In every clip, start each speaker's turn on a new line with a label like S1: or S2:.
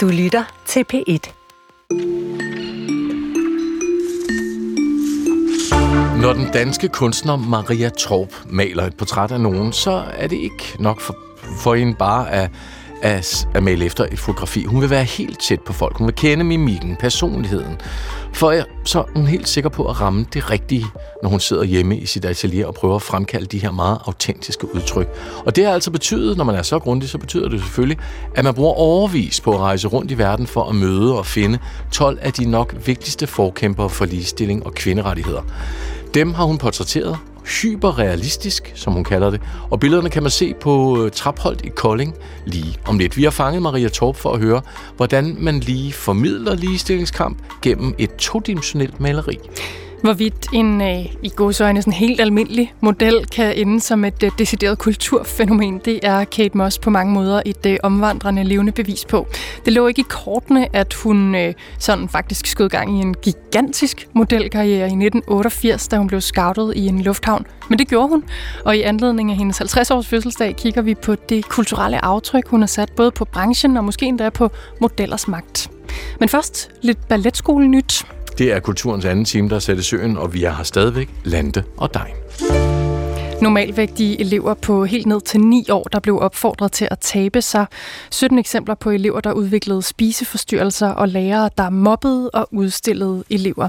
S1: Du lytter til P1.
S2: Når den danske kunstner Maria Torp maler et portræt af nogen, så er det ikke nok for, for en bare at, at, at male efter et fotografi. Hun vil være helt tæt på folk. Hun vil kende mimikken, personligheden. For så er hun helt sikker på at ramme det rigtige, når hun sidder hjemme i sit atelier og prøver at fremkalde de her meget autentiske udtryk. Og det har altså betydet, når man er så grundig, så betyder det selvfølgelig, at man bruger overvis på at rejse rundt i verden for at møde og finde 12 af de nok vigtigste forkæmpere for ligestilling og kvinderettigheder. Dem har hun portrætteret hyperrealistisk, som hun kalder det, og billederne kan man se på øh, Trapholdt i Kolding lige om lidt. Vi har fanget Maria Torp for at høre, hvordan man lige formidler ligestillingskamp gennem et todimensionelt maleri.
S3: Hvorvidt en øh, i godsøjne sådan helt almindelig model kan ende som et øh, decideret kulturfænomen, det er Kate Moss på mange måder et øh, omvandrende levende bevis på. Det lå ikke i kortene, at hun øh, sådan faktisk skød gang i en gigantisk modelkarriere i 1988, da hun blev scoutet i en lufthavn. Men det gjorde hun, og i anledning af hendes 50-års fødselsdag kigger vi på det kulturelle aftryk, hun har sat både på branchen og måske endda på modellers magt. Men først lidt balletskole nyt.
S2: Det er kulturens anden time, der sætter søen, og vi har stadigvæk Lande og dig.
S3: Normalvægtige elever på helt ned til 9 år, der blev opfordret til at tabe sig. 17 eksempler på elever, der udviklede spiseforstyrrelser, og lærere, der mobbede og udstillede elever.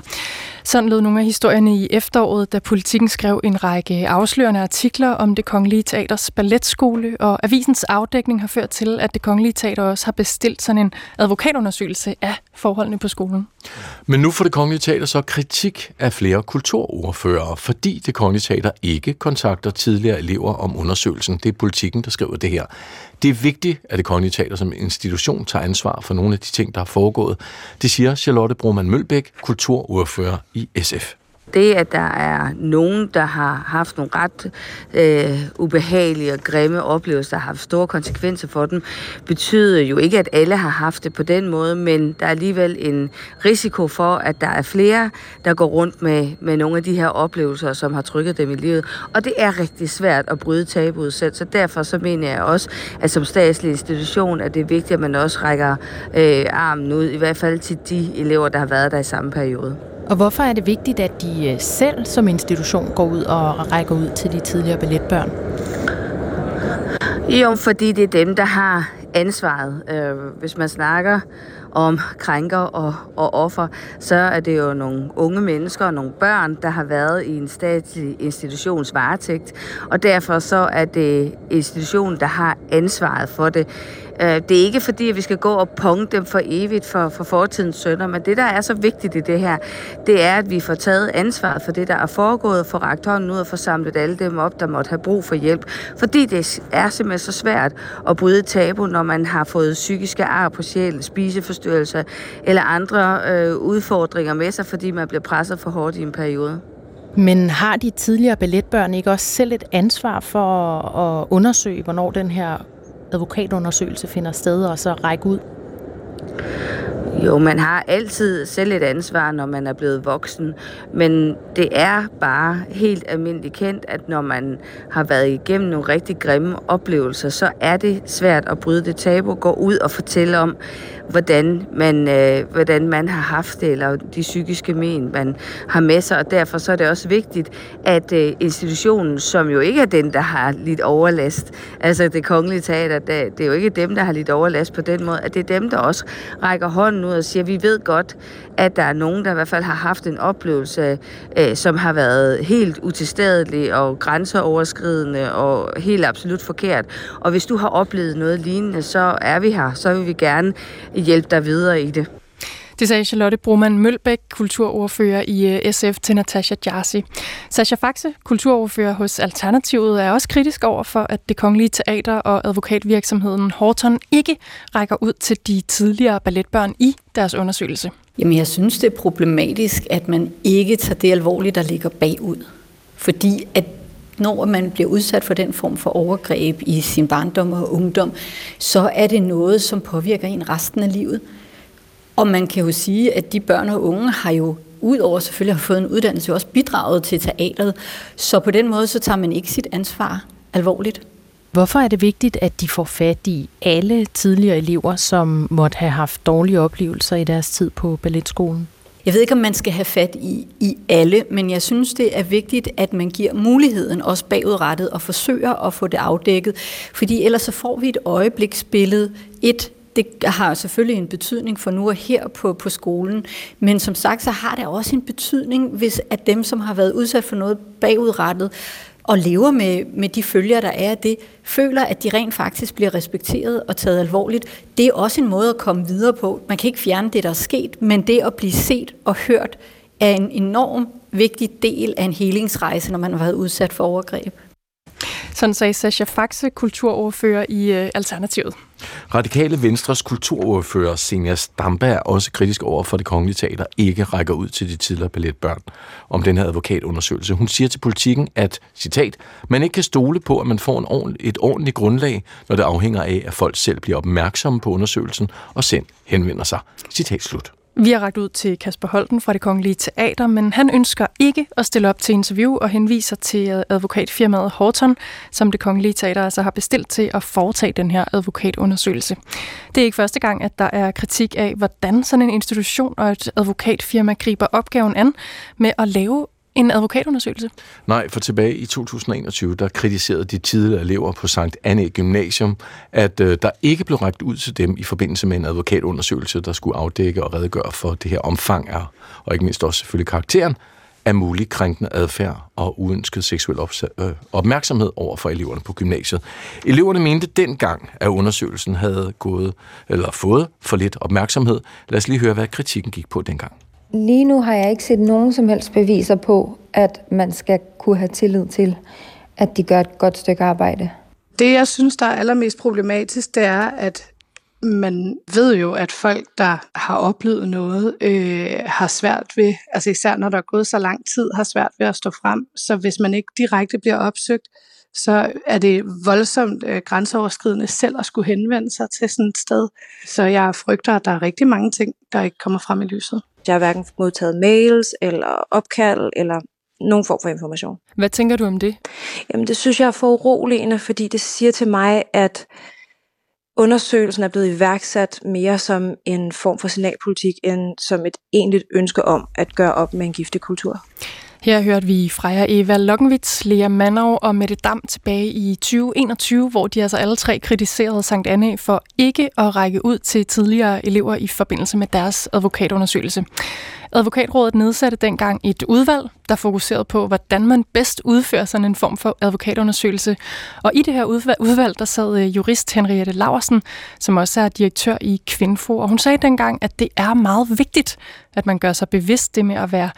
S3: Sådan lød nogle af historierne i efteråret, da politikken skrev en række afslørende artikler om det Kongelige Teaters balletskole, og avisens afdækning har ført til, at det Kongelige Teater også har bestilt sådan en advokatundersøgelse af forholdene på skolen.
S2: Men nu får det Kongelige Teater så kritik af flere kulturordfører, fordi det Kongelige Teater ikke kontakter tidligere elever om undersøgelsen. Det er politikken, der skriver det her. Det er vigtigt, at det Kongelige Teater som institution tager ansvar for nogle af de ting, der er foregået. Det siger Charlotte Broman Mølbæk, kulturordfører i SF.
S4: Det, at der er nogen, der har haft nogle ret øh, ubehagelige og grimme oplevelser, der har haft store konsekvenser for dem, betyder jo ikke, at alle har haft det på den måde, men der er alligevel en risiko for, at der er flere, der går rundt med, med nogle af de her oplevelser, som har trykket dem i livet. Og det er rigtig svært at bryde tabuet selv, så derfor så mener jeg også, at som statslig institution, at det er vigtigt, at man også rækker øh, armen ud, i hvert fald til de elever, der har været der i samme periode.
S5: Og hvorfor er det vigtigt, at de øh, selv som institution går ud og rækker ud til de tidligere balletbørn?
S4: Jo, fordi det er dem, der har ansvaret. Øh, hvis man snakker om krænker og, og offer, så er det jo nogle unge mennesker og nogle børn, der har været i en statslig institutions varetægt, og derfor så er det institutionen, der har ansvaret for det. Øh, det er ikke fordi, at vi skal gå og punge dem for evigt for, for fortidens sønder, men det, der er så vigtigt i det her, det er, at vi får taget ansvaret for det, der er foregået, for rakt hånden ud og få samlet alle dem op, der måtte have brug for hjælp. Fordi det er simpelthen så svært at bryde tabu, når man har fået psykiske ar på sjælen, spiseforstyrrelser eller andre øh, udfordringer med sig, fordi man bliver presset for hårdt i en periode.
S5: Men har de tidligere balletbørn ikke også selv et ansvar for at undersøge, hvornår den her advokatundersøgelse finder sted, og så række ud?
S4: Jo, man har altid selv et ansvar, når man er blevet voksen, men det er bare helt almindeligt kendt, at når man har været igennem nogle rigtig grimme oplevelser, så er det svært at bryde det tabu, gå ud og fortælle om, hvordan man, øh, hvordan man har haft det, eller de psykiske men, man har med sig, og derfor så er det også vigtigt, at øh, institutionen, som jo ikke er den, der har lidt overlast, altså det kongelige teater, det, det er jo ikke dem, der har lidt overlast på den måde, at det er dem, der også rækker hånden ud og siger, vi ved godt, at der er nogen, der i hvert fald har haft en oplevelse, øh, som har været helt utilstedelig og grænseoverskridende og helt absolut forkert. Og hvis du har oplevet noget lignende, så er vi her. Så vil vi gerne hjælpe dig videre i det.
S3: Det sagde Charlotte Broman Mølbæk, kulturordfører i øh, SF til Natasha Jarsi. Sasha Faxe, kulturordfører hos Alternativet, er også kritisk over for, at det kongelige teater og advokatvirksomheden Horton ikke rækker ud til de tidligere balletbørn i deres undersøgelse.
S6: Jamen, jeg synes, det er problematisk, at man ikke tager det alvorligt, der ligger bagud. Fordi at når man bliver udsat for den form for overgreb i sin barndom og ungdom, så er det noget, som påvirker en resten af livet. Og man kan jo sige, at de børn og unge har jo udover selvfølgelig at have fået en uddannelse, også bidraget til teateret. Så på den måde, så tager man ikke sit ansvar alvorligt.
S5: Hvorfor er det vigtigt, at de får fat i alle tidligere elever, som måtte have haft dårlige oplevelser i deres tid på balletskolen?
S6: Jeg ved ikke, om man skal have fat i, i alle, men jeg synes, det er vigtigt, at man giver muligheden også bagudrettet og forsøger at få det afdækket, fordi ellers så får vi et øjebliksbillede, et det har selvfølgelig en betydning for nu og her på, på skolen, men som sagt, så har det også en betydning, hvis at dem, som har været udsat for noget bagudrettet, og lever med, med de følger, der er af det, føler, at de rent faktisk bliver respekteret og taget alvorligt. Det er også en måde at komme videre på. Man kan ikke fjerne det, der er sket, men det at blive set og hørt er en enorm vigtig del af en helingsrejse, når man har været udsat for overgreb.
S3: Sådan sagde Sascha Faxe, kulturordfører i øh, Alternativet.
S2: Radikale Venstres kulturordfører Senja Stampe er også kritisk over for det kongelige teater ikke rækker ud til de tidligere balletbørn om den her advokatundersøgelse. Hun siger til politikken, at, citat, man ikke kan stole på, at man får en ordentlig, et ordentligt grundlag, når det afhænger af, at folk selv bliver opmærksomme på undersøgelsen og selv henvender sig. Citat slut.
S3: Vi har ragt ud til Kasper Holten fra det Kongelige Teater, men han ønsker ikke at stille op til interview og henviser til advokatfirmaet Horton, som det Kongelige Teater altså har bestilt til at foretage den her advokatundersøgelse. Det er ikke første gang, at der er kritik af, hvordan sådan en institution og et advokatfirma griber opgaven an med at lave en advokatundersøgelse?
S2: Nej, for tilbage i 2021, der kritiserede de tidligere elever på Sankt Anne Gymnasium, at øh, der ikke blev rækket ud til dem i forbindelse med en advokatundersøgelse, der skulle afdække og redegøre for det her omfang af, og ikke mindst også selvfølgelig karakteren af mulig krænkende adfærd og uønsket seksuel øh, opmærksomhed over for eleverne på gymnasiet. Eleverne mente dengang, at undersøgelsen havde gået eller fået for lidt opmærksomhed. Lad os lige høre, hvad kritikken gik på dengang.
S1: Lige nu har jeg ikke set nogen som helst beviser på, at man skal kunne have tillid til, at de gør et godt stykke arbejde.
S7: Det, jeg synes, der er allermest problematisk, det er, at man ved jo, at folk, der har oplevet noget, øh, har svært ved, altså især når der er gået så lang tid, har svært ved at stå frem. Så hvis man ikke direkte bliver opsøgt, så er det voldsomt øh, grænseoverskridende selv at skulle henvende sig til sådan et sted. Så jeg frygter, at der er rigtig mange ting, der ikke kommer frem i lyset.
S8: Jeg har hverken modtaget mails eller opkald eller nogen form for information.
S3: Hvad tænker du om det?
S8: Jamen det synes jeg er for uroligende, fordi det siger til mig, at undersøgelsen er blevet iværksat mere som en form for signalpolitik, end som et egentligt ønske om at gøre op med en giftig kultur.
S3: Her hørte vi Freja Eva Lokkenvits, Lea Manov og Mette Dam tilbage i 2021, hvor de altså alle tre kritiserede Sankt Anne for ikke at række ud til tidligere elever i forbindelse med deres advokatundersøgelse. Advokatrådet nedsatte dengang et udvalg, der fokuserede på, hvordan man bedst udfører sådan en form for advokatundersøgelse. Og i det her udvalg, der sad øh, jurist Henriette Laversen, som også er direktør i Kvinfo, og hun sagde dengang, at det er meget vigtigt, at man gør sig bevidst det med at være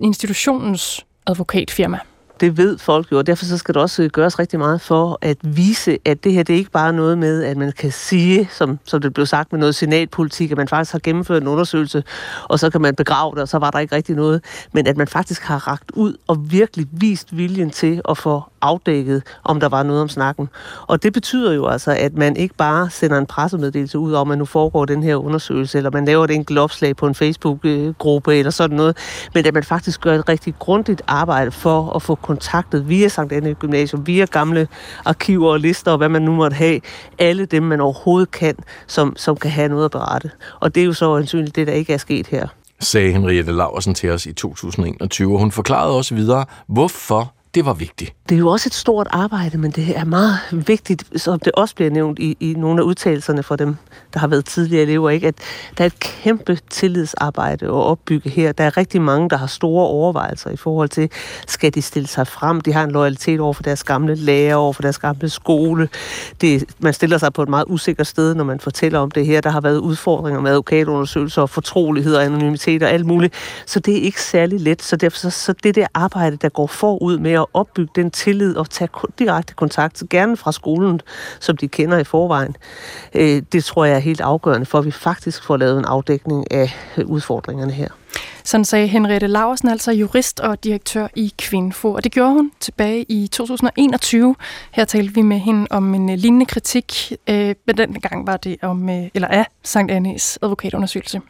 S3: institutionens advokatfirma
S9: det ved folk jo, og derfor så skal der også øh, gøres rigtig meget for at vise, at det her det er ikke bare noget med, at man kan sige, som, som det blev sagt med noget senatpolitik, at man faktisk har gennemført en undersøgelse, og så kan man begrave det, og så var der ikke rigtig noget, men at man faktisk har ragt ud og virkelig vist viljen til at få afdækket, om der var noget om snakken. Og det betyder jo altså, at man ikke bare sender en pressemeddelelse ud om, at nu foregår den her undersøgelse, eller man laver et enkelt opslag på en Facebook-gruppe eller sådan noget, men at man faktisk gør et rigtig grundigt arbejde for at få kontaktet via Sankt Anne Gymnasium, via gamle arkiver og lister, og hvad man nu måtte have, alle dem, man overhovedet kan, som, som kan have noget at berette. Og det er jo så ansynligt det, der ikke er sket her
S2: sagde Henriette Laversen til os i 2021, og hun forklarede også videre, hvorfor det var vigtigt.
S9: Det er jo også et stort arbejde, men det er meget vigtigt, som det også bliver nævnt i, i nogle af udtalelserne for dem, der har været tidligere elever, ikke? at der er et kæmpe tillidsarbejde at opbygge her. Der er rigtig mange, der har store overvejelser i forhold til, skal de stille sig frem? De har en loyalitet over for deres gamle lærer, over for deres gamle skole. Det, man stiller sig på et meget usikkert sted, når man fortæller om det her. Der har været udfordringer med advokatundersøgelser og fortrolighed og anonymitet og alt muligt. Så det er ikke særlig let. Så derfor så, så det der arbejde, der går forud med at opbygge den tillid og tage direkte kontakt, gerne fra skolen, som de kender i forvejen. Øh, det tror jeg er helt afgørende for, at vi faktisk får lavet en afdækning af øh, udfordringerne her.
S3: Sådan sagde Henriette Laversen, altså jurist og direktør i Kvinfo. Og det gjorde hun tilbage i 2021. Her talte vi med hende om en øh, lignende kritik, men den gang var det om, eller af Sankt Annes advokatundersøgelse.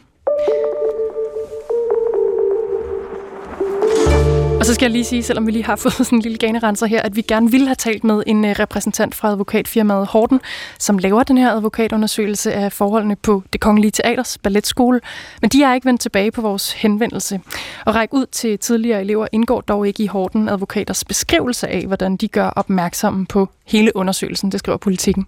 S3: Så skal jeg lige sige, selvom vi lige har fået sådan en lille ganerenser her, at vi gerne ville have talt med en øh, repræsentant fra advokatfirmaet Horten, som laver den her advokatundersøgelse af forholdene på det Kongelige Teaters balletskole. Men de er ikke vendt tilbage på vores henvendelse. Og række ud til tidligere elever indgår dog ikke i Horten advokaters beskrivelse af, hvordan de gør opmærksomme på hele undersøgelsen, det skriver politikken.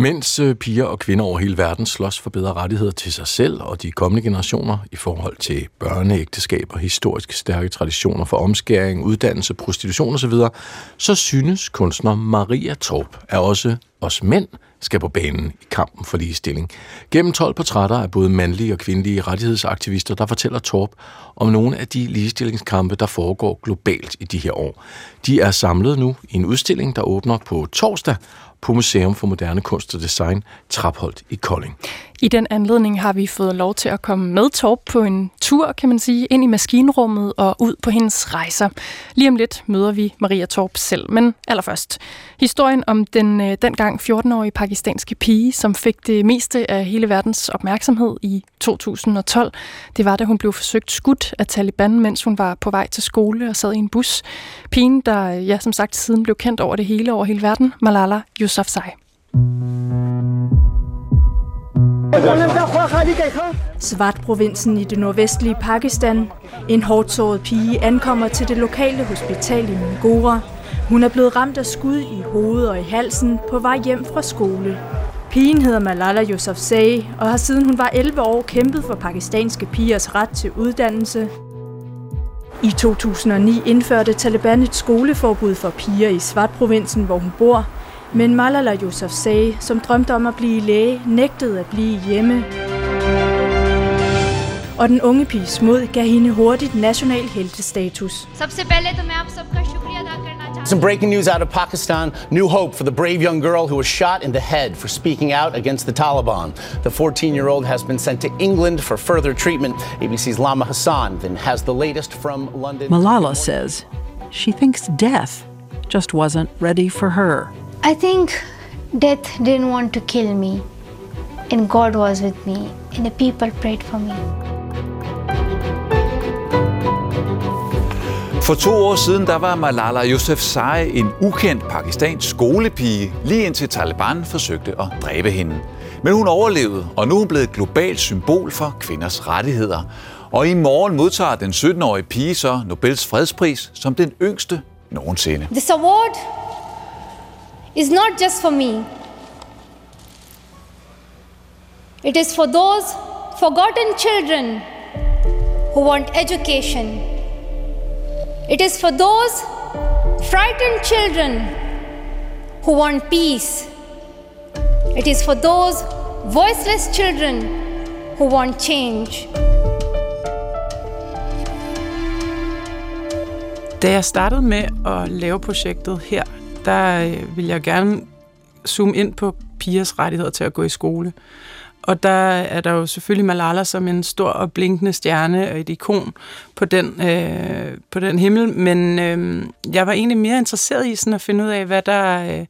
S2: Mens øh, piger og kvinder over hele verden slås for bedre rettigheder til sig selv og de kommende generationer i forhold til børneægteskaber, historisk stærke traditioner for omskæring, uddannelse, prostitution osv., så synes kunstner Maria Torp, at også os mænd skal på banen i kampen for ligestilling. Gennem 12 portrætter af både mandlige og kvindelige rettighedsaktivister, der fortæller Torp om nogle af de ligestillingskampe, der foregår globalt i de her år. De er samlet nu i en udstilling, der åbner på torsdag, på Museum for Moderne Kunst og Design, Trapholdt i Kolding.
S3: I den anledning har vi fået lov til at komme med Torp på en tur, kan man sige, ind i maskinrummet og ud på hendes rejser. Lige om lidt møder vi Maria Torp selv, men allerførst. Historien om den øh, dengang 14-årige pakistanske pige, som fik det meste af hele verdens opmærksomhed i 2012. Det var, da hun blev forsøgt skudt af Taliban, mens hun var på vej til skole og sad i en bus. Pigen, der øh, ja, som sagt siden blev kendt over det hele over hele verden, Malala Yousafzai.
S10: Svart-provinsen i det nordvestlige Pakistan. En hårdt pige ankommer til det lokale hospital i Mingora. Hun er blevet ramt af skud i hovedet og i halsen på vej hjem fra skole. Pigen hedder Malala Yousafzai og har siden hun var 11 år kæmpet for pakistanske pigers ret til uddannelse. I 2009 indførte Taliban et skoleforbud for piger i Svart-provinsen, hvor hun bor, men Malala Yousafzai, som drømte om at blive læge, nægtede at blive hjemme. Og den unge piges mod gav hende hurtigt national heltestatus.
S11: Some breaking news out of Pakistan. New hope for the brave young girl who was shot in the head for speaking out against the Taliban. The 14 year old has been sent to England for further treatment. ABC's Lama Hassan then has the latest from London.
S12: Malala says she thinks death just wasn't ready for her.
S13: I think death didn't want to kill me, and God was with me, and the people prayed for me.
S14: For to år siden der var Malala Yousafzai en ukendt pakistansk skolepige, lige indtil Taliban forsøgte at dræbe hende. Men hun overlevede, og nu er hun blevet et globalt symbol for kvinders rettigheder. Og i morgen modtager den 17-årige pige så Nobels fredspris som den yngste nogensinde.
S13: This award is not just for me. It is for those forgotten children who want education. It is for those frightened children who want peace. It is for those voiceless children who want change.
S15: Da jeg startede med at lave projektet her, der øh, vil jeg gerne zoome ind på pigers rettigheder til at gå i skole. Og der er der jo selvfølgelig Malala som en stor og blinkende stjerne og et ikon på den, øh, på den himmel, men øh, jeg var egentlig mere interesseret i sådan at finde ud af, hvad der, øh,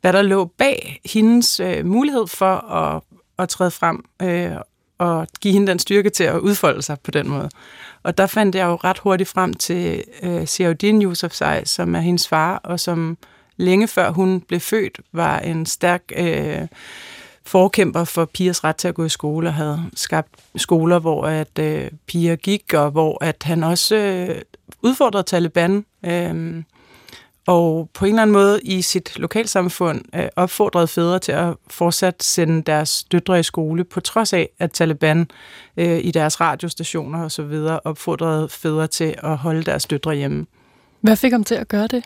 S15: hvad der lå bag hendes øh, mulighed for at, at træde frem øh, og give hende den styrke til at udfolde sig på den måde. Og der fandt jeg jo ret hurtigt frem til øh, Siaudin Yousafzai, som er hendes far, og som længe før hun blev født, var en stærk øh, forkæmper for pigers ret til at gå i skole, og havde skabt skoler, hvor at øh, piger gik, og hvor at han også øh, udfordrede Taliban, øh, og på en eller anden måde i sit lokalsamfund øh, opfordrede fædre til at fortsat sende deres døtre i skole, på trods af, at Taliban øh, i deres radiostationer og så videre opfordrede fædre til at holde deres døtre hjemme.
S3: Hvad fik ham til at gøre det?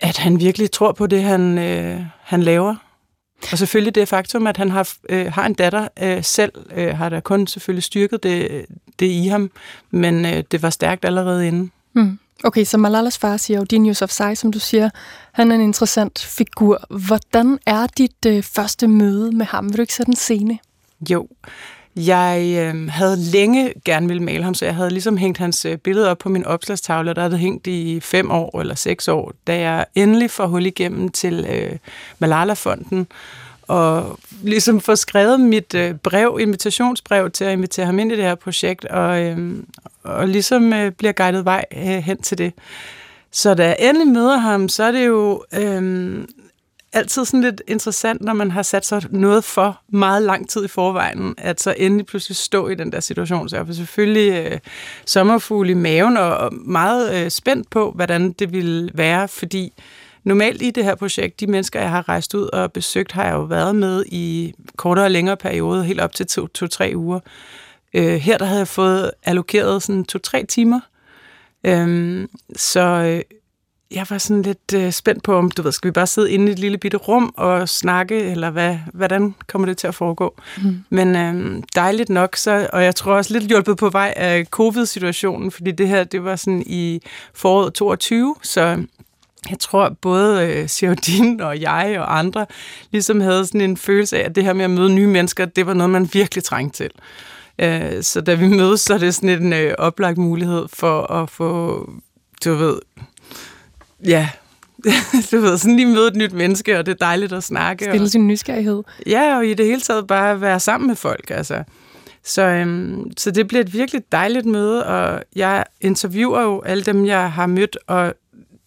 S15: At han virkelig tror på det, han, øh, han laver. Og selvfølgelig det faktum, at han har, øh, har en datter øh, selv, øh, har da kun selvfølgelig styrket det, det i ham, men øh, det var stærkt allerede inden.
S3: Mm. Okay, så Malalas far siger jo, din Yousafzai, som du siger, han er en interessant figur. Hvordan er dit øh, første møde med ham? Vil du ikke sætte en scene?
S15: Jo, jeg øh, havde længe gerne ville male ham, så jeg havde ligesom hængt hans øh, billede op på min opslagstavle, der havde hængt i fem år eller seks år, da jeg endelig får hul igennem til øh, Malala-fonden og ligesom få skrevet mit øh, brev, invitationsbrev til at invitere ham ind i det her projekt, og, øh, og ligesom øh, bliver guidet vej øh, hen til det. Så da jeg endelig møder ham, så er det jo øh, altid sådan lidt interessant, når man har sat sig noget for meget lang tid i forvejen, at så endelig pludselig stå i den der situation. Så jeg var selvfølgelig øh, sommerfugl i maven og, meget øh, spændt på, hvordan det ville være, fordi normalt i det her projekt, de mennesker, jeg har rejst ud og besøgt, har jeg jo været med i kortere og længere perioder, helt op til to-tre to, uger. Øh, her der havde jeg fået allokeret sådan to-tre timer. Øhm, så øh, jeg var sådan lidt øh, spændt på, om du ved, skal vi bare sidde inde i et lille bitte rum og snakke, eller hvad, hvordan kommer det til at foregå? Mm. Men øh, dejligt nok, så, og jeg tror også lidt hjulpet på vej af covid-situationen, fordi det her, det var sådan i foråret 22, så jeg tror, både øh, og jeg og andre ligesom havde sådan en følelse af, at det her med at møde nye mennesker, det var noget, man virkelig trængte til. Øh, så da vi mødes, så er det sådan en øh, oplagt mulighed for at få, du ved, ja, du ved, sådan lige møde et nyt menneske, og det er dejligt at snakke.
S3: Stille
S15: og,
S3: sin nysgerrighed.
S15: Ja, og i det hele taget bare være sammen med folk, altså. Så, øhm, så det bliver et virkelig dejligt møde, og jeg interviewer jo alle dem, jeg har mødt, og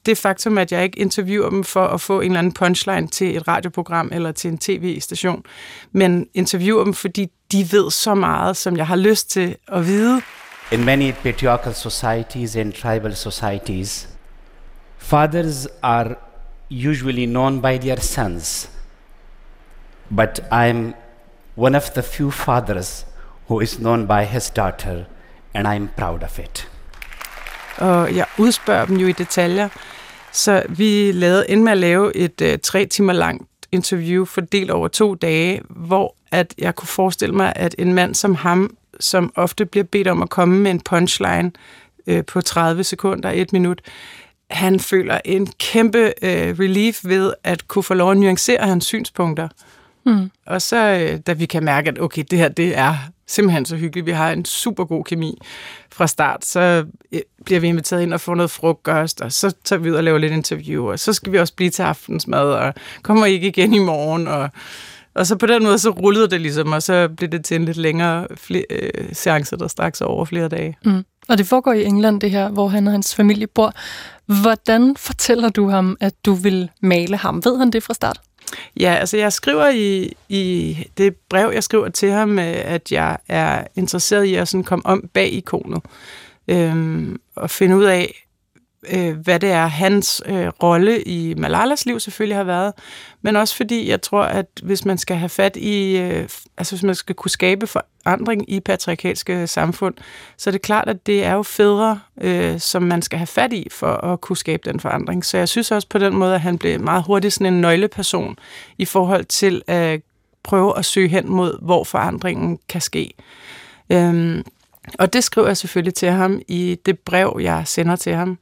S15: det faktum, at jeg ikke interviewer dem for at få en eller anden punchline til et radioprogram eller til en tv-station, men interviewer dem, fordi de ved så meget, som jeg har lyst til at vide.
S16: In many patriarchal societies and tribal societies, fathers are usually known by their sons. But I'm one of the few fathers who is known by his daughter, and I'm proud of it.
S15: Og jeg udspørger dem jo i detaljer. Så vi lavede ind med at lave et øh, tre timer langt interview fordelt over to dage, hvor at jeg kunne forestille mig, at en mand som ham, som ofte bliver bedt om at komme med en punchline øh, på 30 sekunder, et minut, han føler en kæmpe uh, relief ved at kunne få lov at nuancere hans synspunkter. Mm. Og så, uh, da vi kan mærke, at okay, det her, det er simpelthen så hyggeligt. Vi har en super god kemi fra start. Så bliver vi inviteret ind og får noget frokost, og så tager vi ud og laver lidt interview, og så skal vi også blive til aftensmad, og kommer ikke igen i morgen, og, og så på den måde, så rullede det ligesom, og så blev det til en lidt længere flere, øh, seance, der straks over flere dage.
S3: Mm. Og det foregår i England, det her, hvor han og hans familie bor. Hvordan fortæller du ham, at du vil male ham? Ved han det fra start?
S15: Ja, altså jeg skriver i, i det brev, jeg skriver til ham, øh, at jeg er interesseret i at sådan komme om bag ikonet øhm, og finde ud af, øh, hvad det er, hans øh, rolle i Malalas liv selvfølgelig har været, men også fordi jeg tror, at hvis man skal have fat i, øh, altså hvis man skal kunne skabe forandring i patriarkalske samfund, så er det klart, at det er jo fædre, øh, som man skal have fat i for at kunne skabe den forandring. Så jeg synes også på den måde, at han blev meget hurtigt sådan en nøgleperson i forhold til at prøve at søge hen mod, hvor forandringen kan ske. Øhm, og det skriver jeg selvfølgelig til ham i det brev, jeg sender til ham.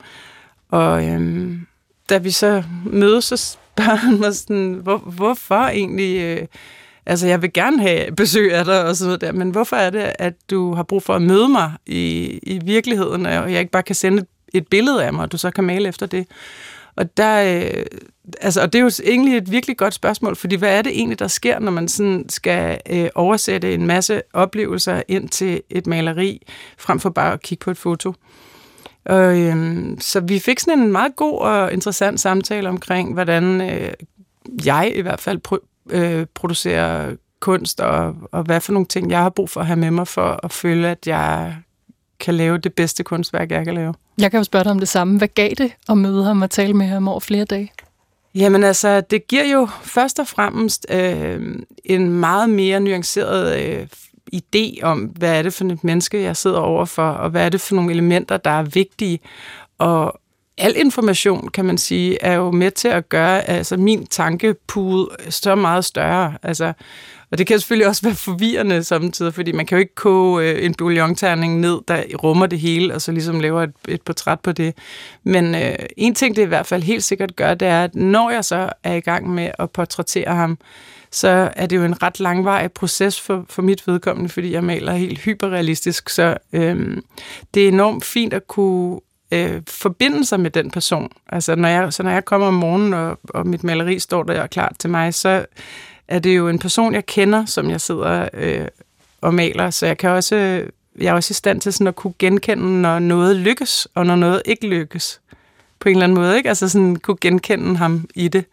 S15: Og øhm, da vi så mødes, så spørger han mig sådan, hvor, hvorfor egentlig... Øh, altså, jeg vil gerne have besøg af dig og sådan noget der, men hvorfor er det, at du har brug for at møde mig i, i virkeligheden, og jeg ikke bare kan sende et, billede af mig, og du så kan male efter det? Og, der, øh, altså, og det er jo egentlig et virkelig godt spørgsmål, fordi hvad er det egentlig, der sker, når man sådan skal øh, oversætte en masse oplevelser ind til et maleri, frem for bare at kigge på et foto? Og, øhm, så vi fik sådan en meget god og interessant samtale omkring, hvordan øh, jeg i hvert fald pro- øh, producerer kunst, og, og hvad for nogle ting, jeg har brug for at have med mig, for at føle, at jeg kan lave det bedste kunstværk, jeg kan lave.
S3: Jeg kan jo spørge dig om det samme. Hvad gav det at møde ham og tale med ham over flere dage?
S15: Jamen altså, det giver jo først og fremmest øh, en meget mere nuanceret øh, idé om, hvad er det for et menneske, jeg sidder overfor, og hvad er det for nogle elementer, der er vigtige. Og al information, kan man sige, er jo med til at gøre altså, min tankepool så meget større. Altså, og det kan selvfølgelig også være forvirrende samtidig, fordi man kan jo ikke koge øh, en bouillonterning ned, der rummer det hele, og så ligesom laver et, et portræt på det. Men øh, en ting, det i hvert fald helt sikkert gør, det er, at når jeg så er i gang med at portrættere ham, så er det jo en ret langvarig proces for, for mit vedkommende, fordi jeg maler helt hyperrealistisk. Så øhm, det er enormt fint at kunne øh, forbinde sig med den person. Altså når jeg, så når jeg kommer om morgenen, og, og mit maleri står der klar til mig, så er det jo en person, jeg kender, som jeg sidder øh, og maler, så jeg kan også, øh, jeg er også i stand til sådan at kunne genkende, når noget lykkes, og når noget ikke lykkes. På en eller anden måde, ikke? Altså sådan kunne genkende ham i det.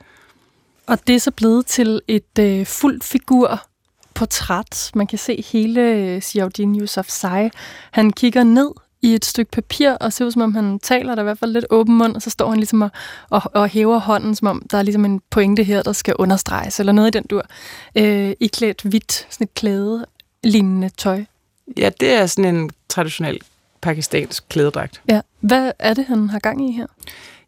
S3: Og det er så blevet til et øh, fuldt figur portræt. Man kan se hele øh, Ziauddin Yousafzai. Han kigger ned i et stykke papir, og ser ud som om han taler der i hvert fald lidt åben mund, og så står han ligesom og, og, og hæver hånden, som om der er ligesom en pointe her, der skal understreges, eller noget i den dur. Øh, I klædt hvidt, sådan et klæde lignende tøj.
S15: Ja, det er sådan en traditionel pakistansk klædedragt.
S3: Ja. Hvad er det, han har gang i her?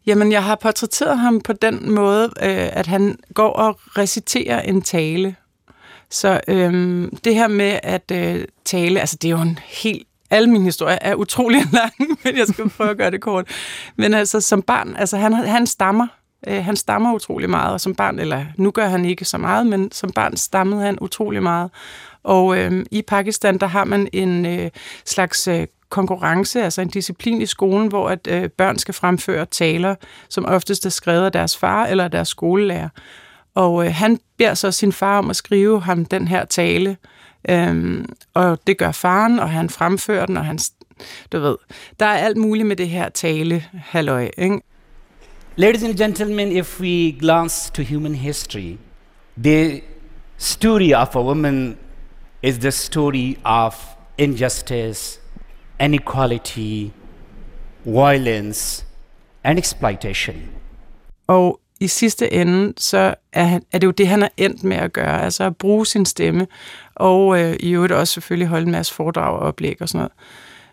S15: Jamen, jeg har portrætteret ham på den måde, øh, at han går og reciterer en tale. Så øh, det her med at øh, tale, altså det er jo en helt alle mine historier er utrolig lange, men jeg skal prøve at gøre det kort. Men altså som barn, altså han, han stammer. Øh, han stammer utrolig meget, og som barn, eller nu gør han ikke så meget, men som barn stammede han utrolig meget. Og øh, i Pakistan, der har man en øh, slags øh, konkurrence, altså en disciplin i skolen, hvor at øh, børn skal fremføre taler, som oftest er skrevet af deres far eller deres skolelærer. Og øh, han beder så sin far om at skrive ham den her tale, Øhm, og det gør faren, og han fremfører den, og han, du ved, der er alt muligt med det her tale, halløj, ikke?
S16: Ladies and gentlemen, if we glance to human history, the story of a woman is the story of injustice, inequality, violence and exploitation.
S15: Og i sidste ende, så er, han, er det jo det, han er endt med at gøre, altså at bruge sin stemme, og øh, i øvrigt også selvfølgelig holde en masse foredrag og oplæg og sådan noget.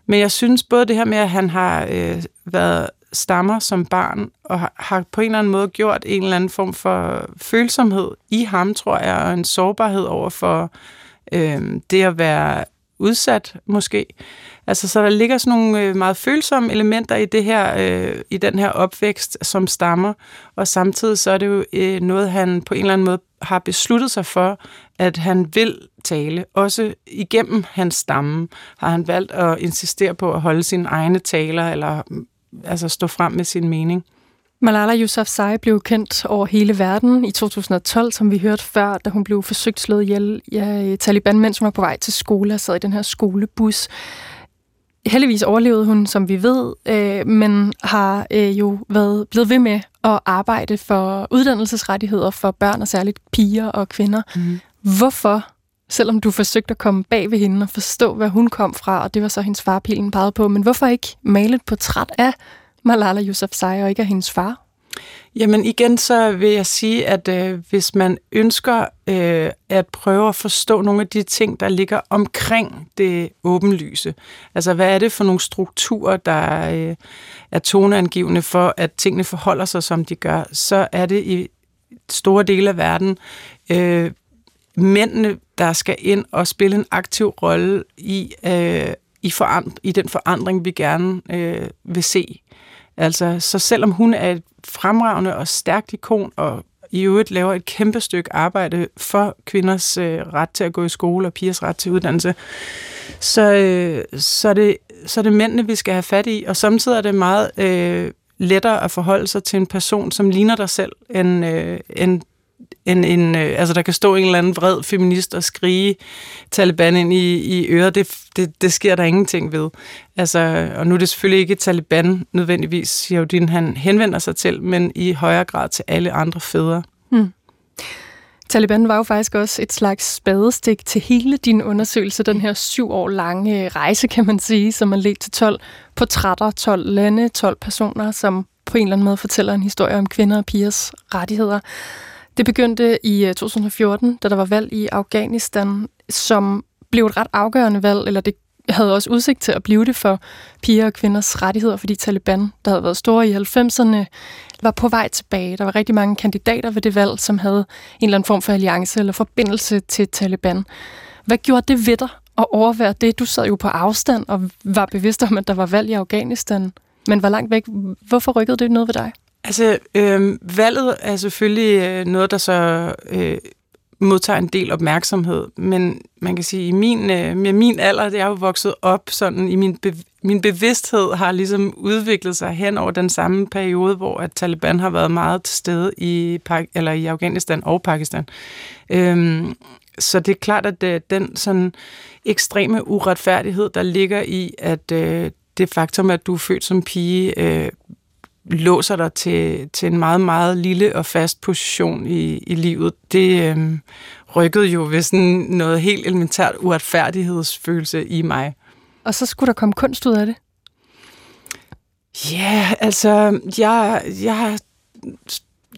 S15: Men jeg synes både det her med, at han har øh, været stammer som barn, og har, har på en eller anden måde gjort en eller anden form for følsomhed i ham, tror jeg, og en sårbarhed over for øh, det at være udsat, måske. Altså, så der ligger sådan nogle øh, meget følsomme elementer i det her, øh, i den her opvækst, som stammer, og samtidig så er det jo øh, noget, han på en eller anden måde har besluttet sig for, at han vil tale. Også igennem hans stamme har han valgt at insistere på at holde sine egne taler, eller mm, altså stå frem med sin mening.
S3: Malala Yousafzai blev kendt over hele verden i 2012, som vi hørte før, da hun blev forsøgt slået ihjel af Taliban, mens hun var på vej til skole og sad i den her skolebus. Heldigvis overlevede hun, som vi ved, øh, men har øh, jo været blevet ved med at arbejde for uddannelsesrettigheder for børn og særligt piger og kvinder. Mm. Hvorfor, selvom du forsøgte at komme bag ved hende og forstå, hvad hun kom fra, og det var så hendes far, pilen pegede på, men hvorfor ikke male et portræt af Malala Yousafzai og ikke af hendes far?
S15: Jamen igen, så vil jeg sige, at øh, hvis man ønsker øh, at prøve at forstå nogle af de ting, der ligger omkring det åbenlyse, altså hvad er det for nogle strukturer, der øh, er toneangivende for, at tingene forholder sig, som de gør, så er det i store dele af verden øh, mændene, der skal ind og spille en aktiv rolle i, øh, i, forand- i den forandring, vi gerne øh, vil se. Altså, så selvom hun er et fremragende og stærkt ikon, og i øvrigt laver et kæmpe stykke arbejde for kvinders øh, ret til at gå i skole og pigers ret til uddannelse, så, øh, så, er det, så er det mændene, vi skal have fat i, og samtidig er det meget øh, lettere at forholde sig til en person, som ligner dig selv, end, øh, end en, en, øh, altså der kan stå en eller anden vred feminist og skrige Taliban ind i, i øret, det, det, det sker der ingenting ved. Altså, og nu er det selvfølgelig ikke Taliban nødvendigvis, siger han henvender sig til, men i højere grad til alle andre fædre. Hmm.
S3: Taliban var jo faktisk også et slags spadestik til hele din undersøgelse, den her syv år lange øh, rejse, kan man sige, som man ledte til 12 portrætter, 12 lande, 12 personer, som på en eller anden måde fortæller en historie om kvinder og pigers rettigheder. Det begyndte i øh, 2014, da der var valg i Afghanistan, som blev et ret afgørende valg, eller det havde også udsigt til at blive det for piger og kvinders rettigheder, fordi Taliban, der havde været store i 90'erne, var på vej tilbage. Der var rigtig mange kandidater ved det valg, som havde en eller anden form for alliance eller forbindelse til Taliban. Hvad gjorde det ved dig at overvære det? Du sad jo på afstand og var bevidst om, at der var valg i Afghanistan, men var langt væk. Hvorfor rykkede det noget ved dig?
S15: Altså, øh, valget er selvfølgelig øh, noget, der så øh, modtager en del opmærksomhed, men man kan sige, i min, øh, med min alder, det er jo vokset op sådan i min, min bevidsthed har ligesom udviklet sig hen over den samme periode, hvor at Taliban har været meget til stede i, eller i Afghanistan og Pakistan. Øhm, så det er klart, at øh, den sådan ekstreme uretfærdighed, der ligger i, at øh, det faktum, at du er født som pige, øh, låser dig til, til en meget, meget lille og fast position i, i livet, det øh, rykkede jo ved sådan noget helt elementært uretfærdighedsfølelse i mig.
S3: Og så skulle der komme kunst ud af det?
S15: Ja, yeah, altså, jeg, jeg,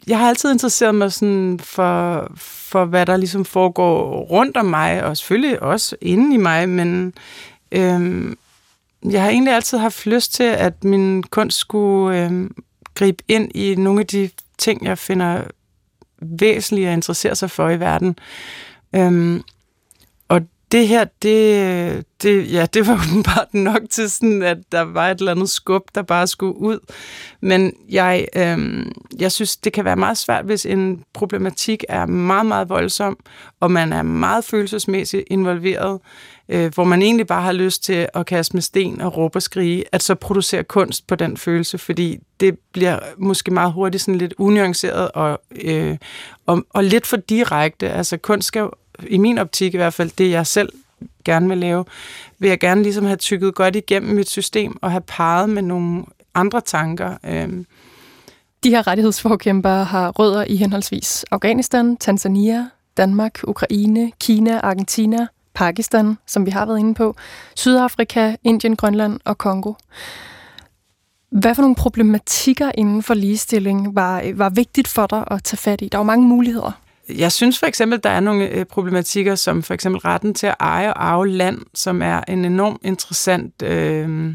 S15: jeg har altid interesseret mig sådan for, for, hvad der ligesom foregår rundt om mig, og selvfølgelig også inde i mig, men øhm, jeg har egentlig altid haft lyst til, at min kunst skulle øh, gribe ind i nogle af de ting, jeg finder væsentlige at interessere sig for i verden. Øhm, det her, det, det, ja, det var åbenbart nok til sådan, at der var et eller andet skub, der bare skulle ud. Men jeg, øhm, jeg synes, det kan være meget svært, hvis en problematik er meget, meget voldsom, og man er meget følelsesmæssigt involveret, øh, hvor man egentlig bare har lyst til at kaste med sten og råbe og skrige, at så producere kunst på den følelse, fordi det bliver måske meget hurtigt sådan lidt unuanceret og, øh, og, og lidt for direkte. Altså kunst skal i min optik i hvert fald, det jeg selv gerne vil lave, vil jeg gerne ligesom have tykket godt igennem mit system og have parret med nogle andre tanker. Øhm.
S3: De her rettighedsforkæmpere har rødder i henholdsvis Afghanistan, Tanzania, Danmark, Ukraine, Kina, Argentina, Pakistan, som vi har været inde på, Sydafrika, Indien, Grønland og Kongo. Hvad for nogle problematikker inden for ligestilling var, var vigtigt for dig at tage fat i? Der er jo mange muligheder.
S15: Jeg synes for eksempel, der er nogle øh, problematikker, som for eksempel retten til at eje og arve land, som er en enorm interessant øh,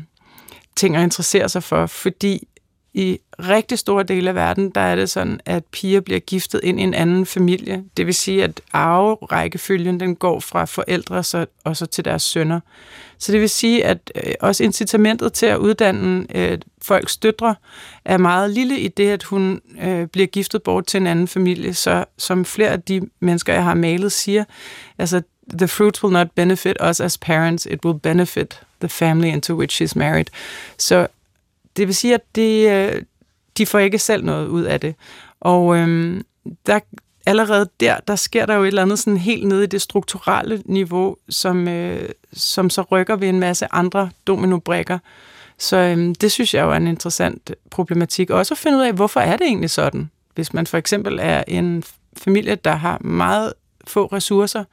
S15: ting at interessere sig for, fordi i rigtig store dele af verden, der er det sådan, at piger bliver giftet ind i en anden familie. Det vil sige, at arverækkefølgen den går fra forældre så, og så til deres sønner. Så det vil sige, at øh, også incitamentet til at uddanne øh, folks døtre er meget lille i det, at hun øh, bliver giftet bort til en anden familie. Så som flere af de mennesker, jeg har malet, siger, altså, the fruit will not benefit us as parents, it will benefit the family into which she's married. Så det vil sige, at det, øh, de får ikke selv noget ud af det. Og øhm, der, allerede der, der sker der jo et eller andet sådan helt nede i det strukturelle niveau, som, øh, som så rykker ved en masse andre dominobrikker. Så øhm, det synes jeg jo er en interessant problematik. Også at finde ud af, hvorfor er det egentlig sådan? Hvis man for eksempel er en familie, der har meget få ressourcer,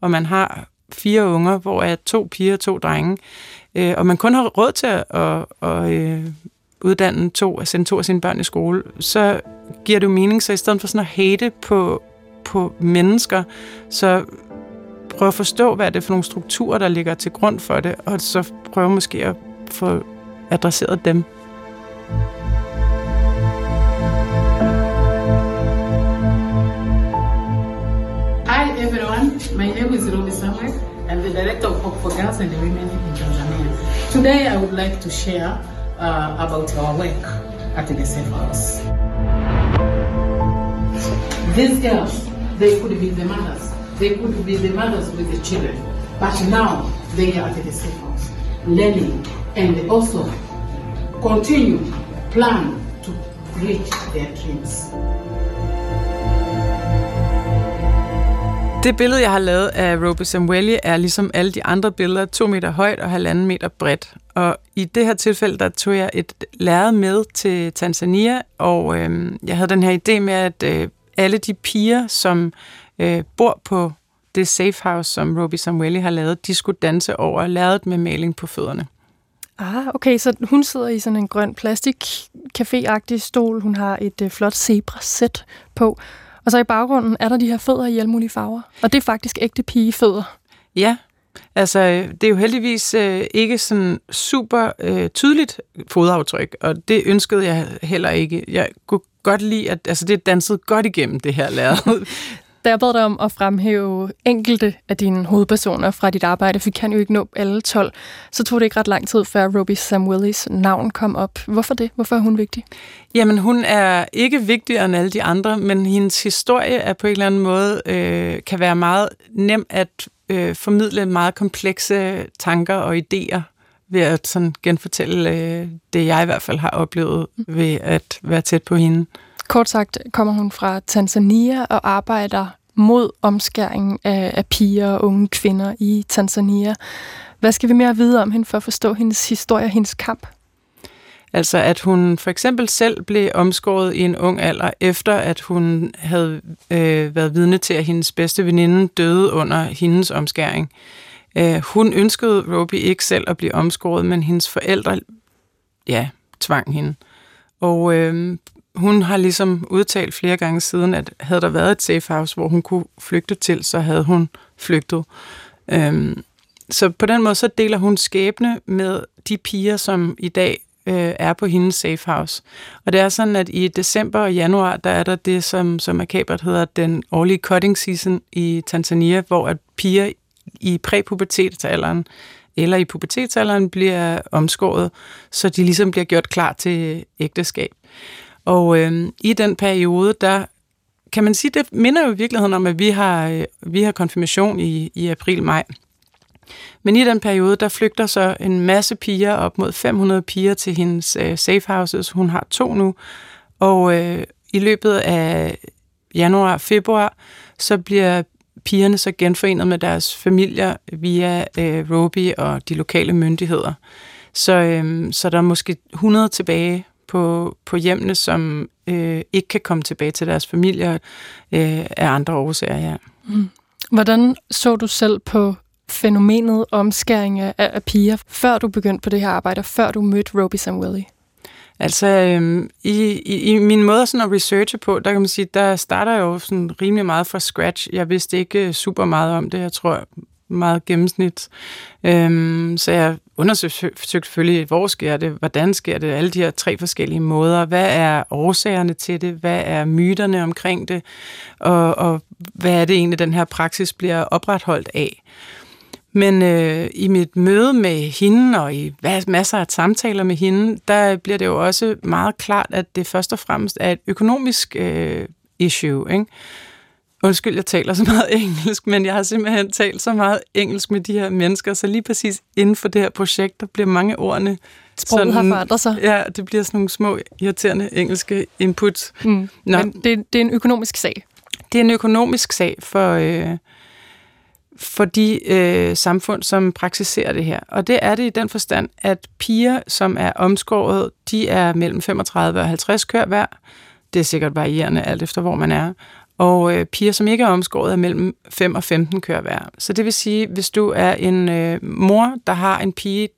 S15: og man har fire unger, hvor er to piger og to drenge, øh, og man kun har råd til at, at, at øh, uddanne to, at sende to af sine børn i skole, så giver det jo mening, så i stedet for sådan at hate på, på mennesker, så prøv at forstå, hvad det er for nogle strukturer, der ligger til grund for det, og så prøve måske at få adresseret dem.
S17: Hi everyone, my name is Ruby Samuel. I'm the director of Hope for Girls and Women in Today I would like to share uh, about our work at the Safe House. These girls, they could be the mothers. They could be the mothers with the children. But now they are at the Safe House, learning and also continue, plan to reach their dreams.
S15: Det billede, jeg har lavet af Roby Samueli, er ligesom alle de andre billeder, to meter højt og halvanden meter bredt. Og i det her tilfælde, der tog jeg et lærred med til Tanzania, og øh, jeg havde den her idé med, at øh, alle de piger, som øh, bor på det safe house, som Roby Samueli har lavet, de skulle danse over lærredet med maling på fødderne.
S3: Ah, okay, så hun sidder i sådan en grøn plastik café stol. Hun har et øh, flot zebra-sæt på. Og så i baggrunden er der de her fødder i alle mulige farver. Og det er faktisk ægte pigefødder.
S15: Ja, altså øh, det er jo heldigvis øh, ikke sådan super øh, tydeligt fodaftryk, og det ønskede jeg heller ikke. Jeg kunne godt lide, at altså, det dansede godt igennem det her lærred.
S3: Da jeg bad dig om at fremhæve enkelte af dine hovedpersoner fra dit arbejde, for vi kan jo ikke nå alle 12, så tog det ikke ret lang tid, før Roby Samuelis navn kom op. Hvorfor det? Hvorfor er hun vigtig?
S15: Jamen, hun er ikke vigtigere end alle de andre, men hendes historie er på en eller anden måde, øh, kan være meget nem at øh, formidle meget komplekse tanker og idéer ved at sådan genfortælle øh, det, jeg i hvert fald har oplevet ved at være tæt på hende.
S3: Kort sagt kommer hun fra Tanzania og arbejder mod omskæring af, af piger og unge kvinder i Tanzania. Hvad skal vi mere vide om hende for at forstå hendes historie og hendes kamp?
S15: Altså at hun for eksempel selv blev omskåret i en ung alder, efter at hun havde øh, været vidne til, at hendes bedste veninde døde under hendes omskæring. Øh, hun ønskede Roby ikke selv at blive omskåret, men hendes forældre ja, tvang hende. Og øh, hun har ligesom udtalt flere gange siden, at havde der været et safe house, hvor hun kunne flygte til, så havde hun flygtet. Øhm, så på den måde så deler hun skæbne med de piger, som i dag øh, er på hendes safe house. Og det er sådan, at i december og januar, der er der det, som, som makabert hedder den årlige cutting season i Tanzania, hvor at piger i præpubertetsalderen eller i pubertetsalderen bliver omskåret, så de ligesom bliver gjort klar til ægteskab. Og øh, i den periode, der kan man sige, det minder jo i virkeligheden om, at vi har, øh, vi har konfirmation i, i april-maj. Men i den periode, der flygter så en masse piger, op mod 500 piger til hendes øh, safe houses. Hun har to nu. Og øh, i løbet af januar februar, så bliver pigerne så genforenet med deres familier via øh, Roby og de lokale myndigheder. Så, øh, så der er måske 100 tilbage på, på hjemmene, som øh, ikke kan komme tilbage til deres familier øh, af andre årsager. Ja.
S3: Mm. Hvordan så du selv på fænomenet omskæring af, af piger, før du begyndte på det her arbejde, og før du mødte Roby Samueli?
S15: Altså, øhm, i, i, i min måde sådan at researche på, der kan man sige, der starter jeg jo sådan rimelig meget fra scratch. Jeg vidste ikke super meget om det, jeg tror meget gennemsnit. Øhm, så jeg undersøgte selvfølgelig, hvor sker det, hvordan sker det, alle de her tre forskellige måder. Hvad er årsagerne til det? Hvad er myterne omkring det? Og, og hvad er det egentlig, den her praksis bliver opretholdt af? Men øh, i mit møde med hende, og i masser af samtaler med hende, der bliver det jo også meget klart, at det først og fremmest er et økonomisk øh, issue. Ikke? Undskyld, jeg taler så meget engelsk, men jeg har simpelthen talt så meget engelsk med de her mennesker, så lige præcis inden for det her projekt, der bliver mange ordene...
S3: Sproget sådan, har forandret sig.
S15: Ja, det bliver sådan nogle små, irriterende engelske inputs.
S3: Mm. Nå. Men det, det er en økonomisk sag.
S15: Det er en økonomisk sag for... Øh, for de øh, samfund, som praktiserer det her. Og det er det i den forstand, at piger, som er omskåret, de er mellem 35 og 50 kør hver. Det er sikkert varierende alt efter, hvor man er. Og øh, piger, som ikke er omskåret, er mellem 5 og 15 kører hver. Så det vil sige, hvis du er en øh, mor, der har en pige,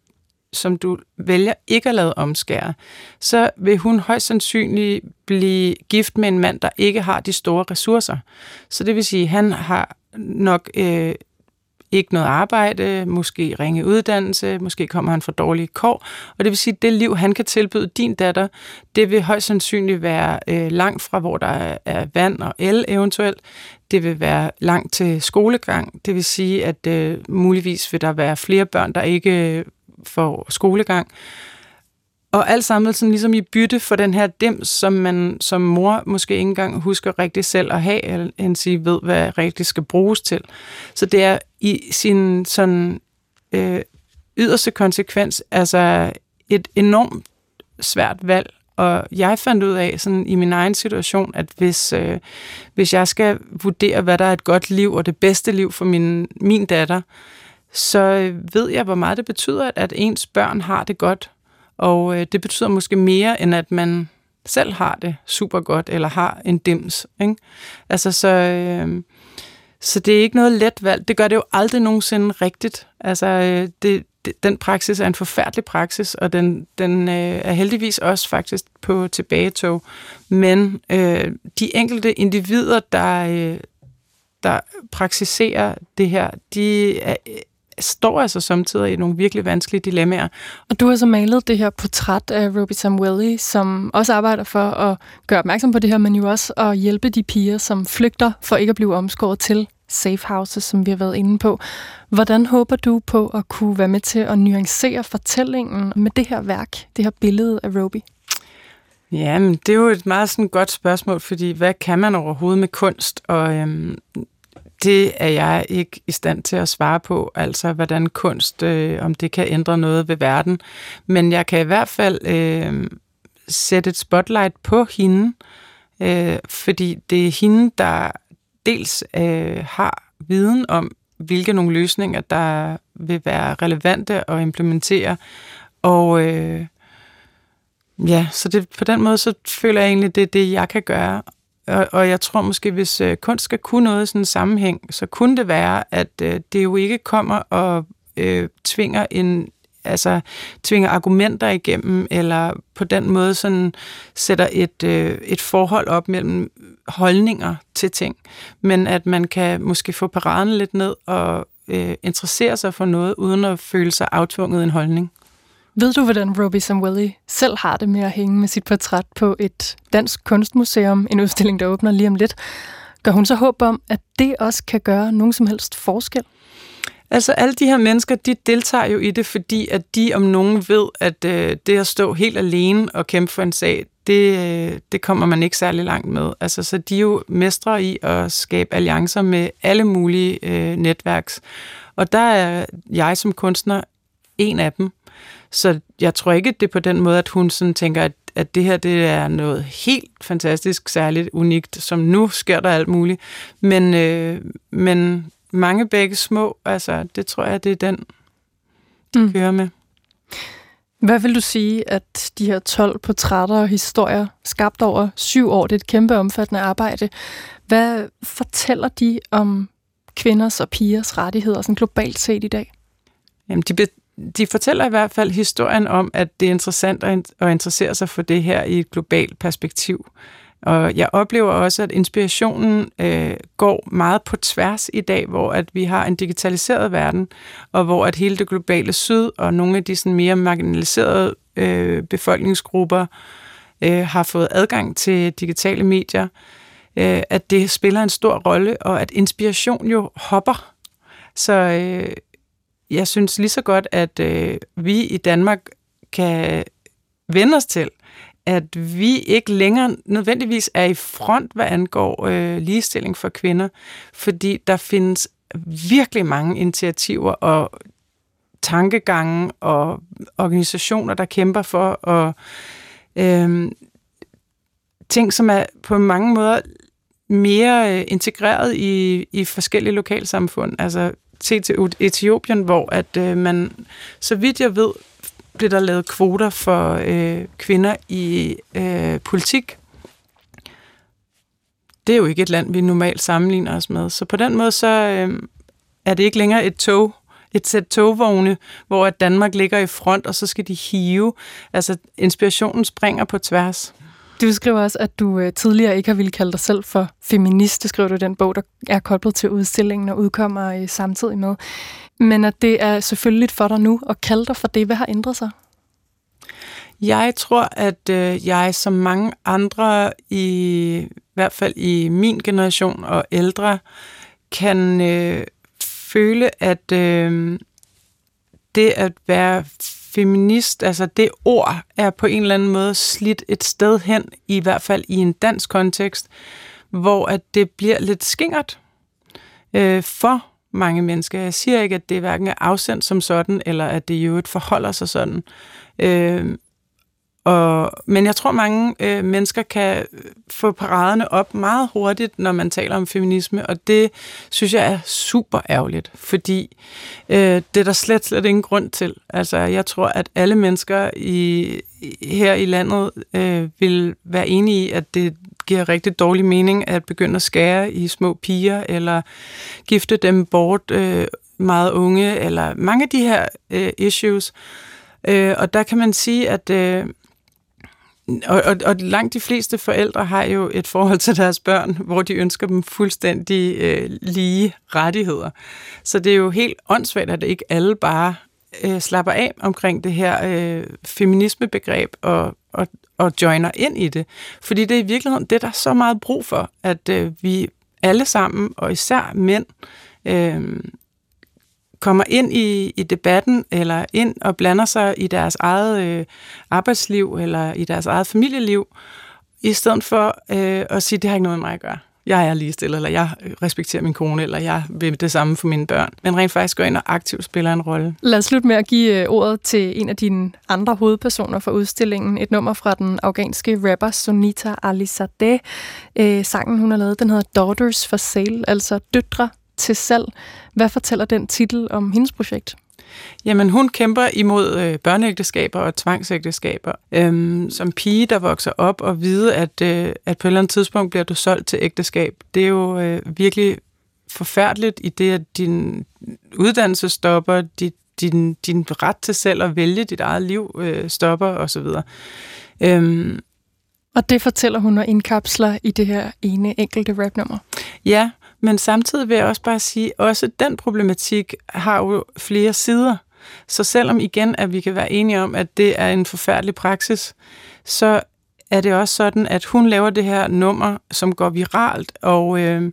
S15: som du vælger ikke at lade omskære, så vil hun højst sandsynligt blive gift med en mand, der ikke har de store ressourcer. Så det vil sige, at han har nok øh, ikke noget arbejde, måske ringe uddannelse, måske kommer han fra dårlige kår, og det vil sige, at det liv, han kan tilbyde din datter, det vil højst sandsynligt være øh, langt fra, hvor der er vand og el eventuelt. Det vil være langt til skolegang. Det vil sige, at øh, muligvis vil der være flere børn, der ikke øh, får skolegang. Og alt samlet sådan ligesom i bytte for den her dem, som man som mor måske ikke engang husker rigtig selv at have, eller end sige ved, hvad rigtig skal bruges til. Så det er i sin sådan øh, yderste konsekvens altså et enormt svært valg. Og jeg fandt ud af sådan i min egen situation, at hvis, øh, hvis jeg skal vurdere, hvad der er et godt liv og det bedste liv for min, min datter, så ved jeg, hvor meget det betyder, at ens børn har det godt og øh, det betyder måske mere, end at man selv har det super godt, eller har en dims. Ikke? Altså, så, øh, så det er ikke noget let valg. Det gør det jo aldrig nogensinde rigtigt. Altså, øh, det, det, den praksis er en forfærdelig praksis, og den, den øh, er heldigvis også faktisk på tilbagetog. Men øh, de enkelte individer, der, øh, der praksiserer det her, de er, står altså samtidig i nogle virkelig vanskelige dilemmaer.
S3: Og du har så malet det her portræt af Roby Samueli, som også arbejder for at gøre opmærksom på det her, men jo også at hjælpe de piger, som flygter for ikke at blive omskåret til safe houses, som vi har været inde på. Hvordan håber du på at kunne være med til at nuancere fortællingen med det her værk, det her billede af Roby?
S15: Ja, men det er jo et meget sådan godt spørgsmål, fordi hvad kan man overhovedet med kunst? Og øhm, det er jeg ikke i stand til at svare på, altså hvordan kunst, øh, om det kan ændre noget ved verden. Men jeg kan i hvert fald øh, sætte et spotlight på hende, øh, fordi det er hende, der dels øh, har viden om, hvilke nogle løsninger, der vil være relevante at implementere. Og øh, ja, så det, på den måde, så føler jeg egentlig, det er det, jeg kan gøre. Og, og jeg tror måske, hvis øh, kunst skal kunne noget i sådan en sammenhæng, så kunne det være, at øh, det jo ikke kommer og øh, tvinger en altså tvinger argumenter igennem, eller på den måde sådan sætter et, øh, et forhold op mellem holdninger til ting, men at man kan måske få paraden lidt ned og øh, interessere sig for noget, uden at føle sig aftvunget en holdning.
S3: Ved du, hvordan Robbie Samueli selv har det med at hænge med sit portræt på et dansk kunstmuseum, en udstilling, der åbner lige om lidt? Gør hun så håb om, at det også kan gøre nogen som helst forskel?
S15: Altså alle de her mennesker, de deltager jo i det, fordi at de om nogen ved, at øh, det at stå helt alene og kæmpe for en sag, det, øh, det kommer man ikke særlig langt med. Altså, så de er jo mestre i at skabe alliancer med alle mulige øh, netværks. Og der er jeg som kunstner en af dem. Så jeg tror ikke, det er på den måde, at hun sådan tænker, at, at det her det er noget helt fantastisk, særligt unikt, som nu sker der alt muligt. Men, øh, men mange begge små, altså det tror jeg, det er den, de mm. kører med.
S3: Hvad vil du sige, at de her 12 portrætter og historier, skabt over syv år, det er et kæmpe omfattende arbejde. Hvad fortæller de om kvinders og pigers rettigheder sådan globalt set i dag?
S15: Jamen, de, be, de fortæller i hvert fald historien om, at det er interessant at interessere sig for det her i et globalt perspektiv. Og jeg oplever også, at inspirationen øh, går meget på tværs i dag, hvor at vi har en digitaliseret verden, og hvor at hele det globale syd og nogle af de sådan mere marginaliserede øh, befolkningsgrupper øh, har fået adgang til digitale medier, øh, at det spiller en stor rolle, og at inspiration jo hopper. Så øh, jeg synes lige så godt, at øh, vi i Danmark kan vende os til, at vi ikke længere nødvendigvis er i front, hvad angår øh, ligestilling for kvinder, fordi der findes virkelig mange initiativer og tankegange og organisationer, der kæmper for og øh, ting, som er på mange måder mere øh, integreret i, i forskellige lokalsamfund. Altså til til Etiopien, hvor at øh, man, så vidt jeg ved, blev der lavet kvoter for øh, kvinder i øh, politik. Det er jo ikke et land, vi normalt sammenligner os med. Så på den måde, så øh, er det ikke længere et tog, et sæt togvogne, hvor at Danmark ligger i front, og så skal de hive. Altså, inspirationen springer på tværs.
S3: Du skriver også, at du øh, tidligere ikke har ville kalde dig selv for feminist. Det skriver du i den bog, der er koblet til udstillingen og udkommer øh, samtidig med. Men at det er selvfølgelig for dig nu at kalde dig for det. Hvad har ændret sig?
S15: Jeg tror, at øh, jeg som mange andre, i, i hvert fald i min generation og ældre, kan øh, føle, at øh, det at være feminist, altså det ord, er på en eller anden måde slidt et sted hen, i hvert fald i en dansk kontekst, hvor at det bliver lidt skingert øh, for mange mennesker. Jeg siger ikke, at det hverken er afsendt som sådan, eller at det jo et forholder sig sådan. Øh, og, men jeg tror, mange øh, mennesker kan øh, få paraderne op meget hurtigt, når man taler om feminisme, og det synes jeg er super ærgerligt, fordi øh, det er der slet, slet ingen grund til. Altså, jeg tror, at alle mennesker i, her i landet øh, vil være enige i, at det giver rigtig dårlig mening at begynde at skære i små piger, eller gifte dem bort øh, meget unge, eller mange af de her øh, issues. Øh, og der kan man sige, at øh, og, og, og langt de fleste forældre har jo et forhold til deres børn, hvor de ønsker dem fuldstændig øh, lige rettigheder. Så det er jo helt åndssvagt, at ikke alle bare øh, slapper af omkring det her øh, feminismebegreb og, og, og joiner ind i det. Fordi det er i virkeligheden det, der er så meget brug for, at øh, vi alle sammen, og især mænd, øh, kommer ind i, i debatten, eller ind og blander sig i deres eget øh, arbejdsliv, eller i deres eget familieliv, i stedet for øh, at sige, det har ikke noget med mig at gøre. jeg er ligestillet, eller jeg øh, respekterer min kone, eller jeg vil det samme for mine børn. Men rent faktisk går ind og aktivt spiller en rolle.
S3: Lad os slutte med at give øh, ordet til en af dine andre hovedpersoner for udstillingen. Et nummer fra den afghanske rapper Sonita Alizadeh. Øh, sangen, hun har lavet, den hedder Daughters for Sale, altså døtre til salg. Hvad fortæller den titel om hendes projekt?
S15: Jamen, hun kæmper imod øh, børneægteskaber og tvangsægteskaber. Øhm, som pige, der vokser op og vide, at, øh, at på et eller andet tidspunkt bliver du solgt til ægteskab, det er jo øh, virkelig forfærdeligt i det, at din uddannelse stopper, dit, din, din ret til selv at vælge dit eget liv øh, stopper osv. Øhm,
S3: og det fortæller hun og indkapsler i det her ene enkelte rapnummer.
S15: Ja, men samtidig vil jeg også bare sige, også den problematik har jo flere sider. Så selvom igen, at vi kan være enige om, at det er en forfærdelig praksis, så er det også sådan, at hun laver det her nummer, som går viralt, og, øh,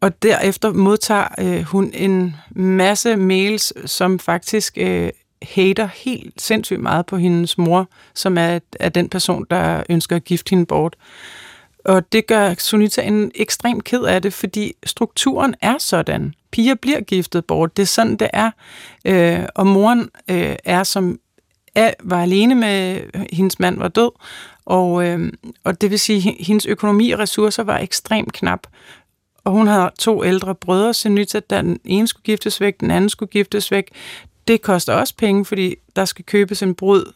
S15: og derefter modtager øh, hun en masse mails, som faktisk øh, hater helt sindssygt meget på hendes mor, som er, er den person, der ønsker at gifte hende bort. Og det gør sunitaen en ekstrem ked af det, fordi strukturen er sådan. Piger bliver giftet bort. Det er sådan, det er. Øh, og moren øh, er som er, var alene med, øh, hendes mand var død, og, øh, og det vil sige, at hendes økonomi og ressourcer var ekstremt knap. Og hun havde to ældre brødre, Sunita, den ene skulle giftes væk, den anden skulle giftes væk. Det koster også penge, fordi der skal købes en brud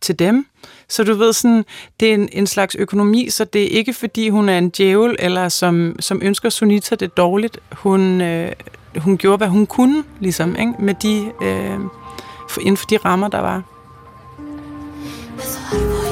S15: til dem. Så du ved sådan, det er en, en slags økonomi, så det er ikke fordi hun er en djævel, eller som, som ønsker Sunita det dårligt. Hun, øh, hun gjorde, hvad hun kunne, ligesom, ikke? med de, øh, for, inden for de rammer, der var.
S3: Altså,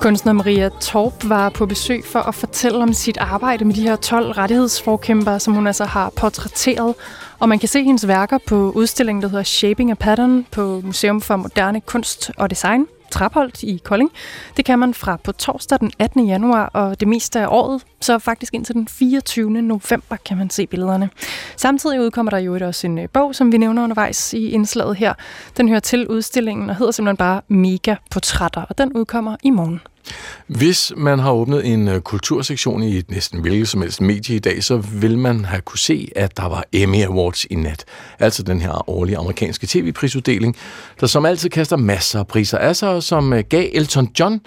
S3: Kunstner Maria Torp var på besøg for at fortælle om sit arbejde med de her 12 rettighedsforkæmpere, som hun altså har portrætteret. Og man kan se hendes værker på udstillingen, der hedder Shaping a Pattern på Museum for Moderne Kunst og Design. Trapholdt i Kolding. Det kan man fra på torsdag den 18. januar og det meste af året, så faktisk indtil den 24. november kan man se billederne. Samtidig udkommer der jo også en øh, bog, som vi nævner undervejs i indslaget her. Den hører til udstillingen og hedder simpelthen bare Mega Portrætter, og den udkommer i morgen.
S2: Hvis man har åbnet en øh, kultursektion i et næsten hvilket som helst medie i dag, så vil man have kunne se, at der var Emmy Awards i nat. Altså den her årlige amerikanske tv-prisuddeling, der som altid kaster masser af priser af sig, og som øh, gav Elton John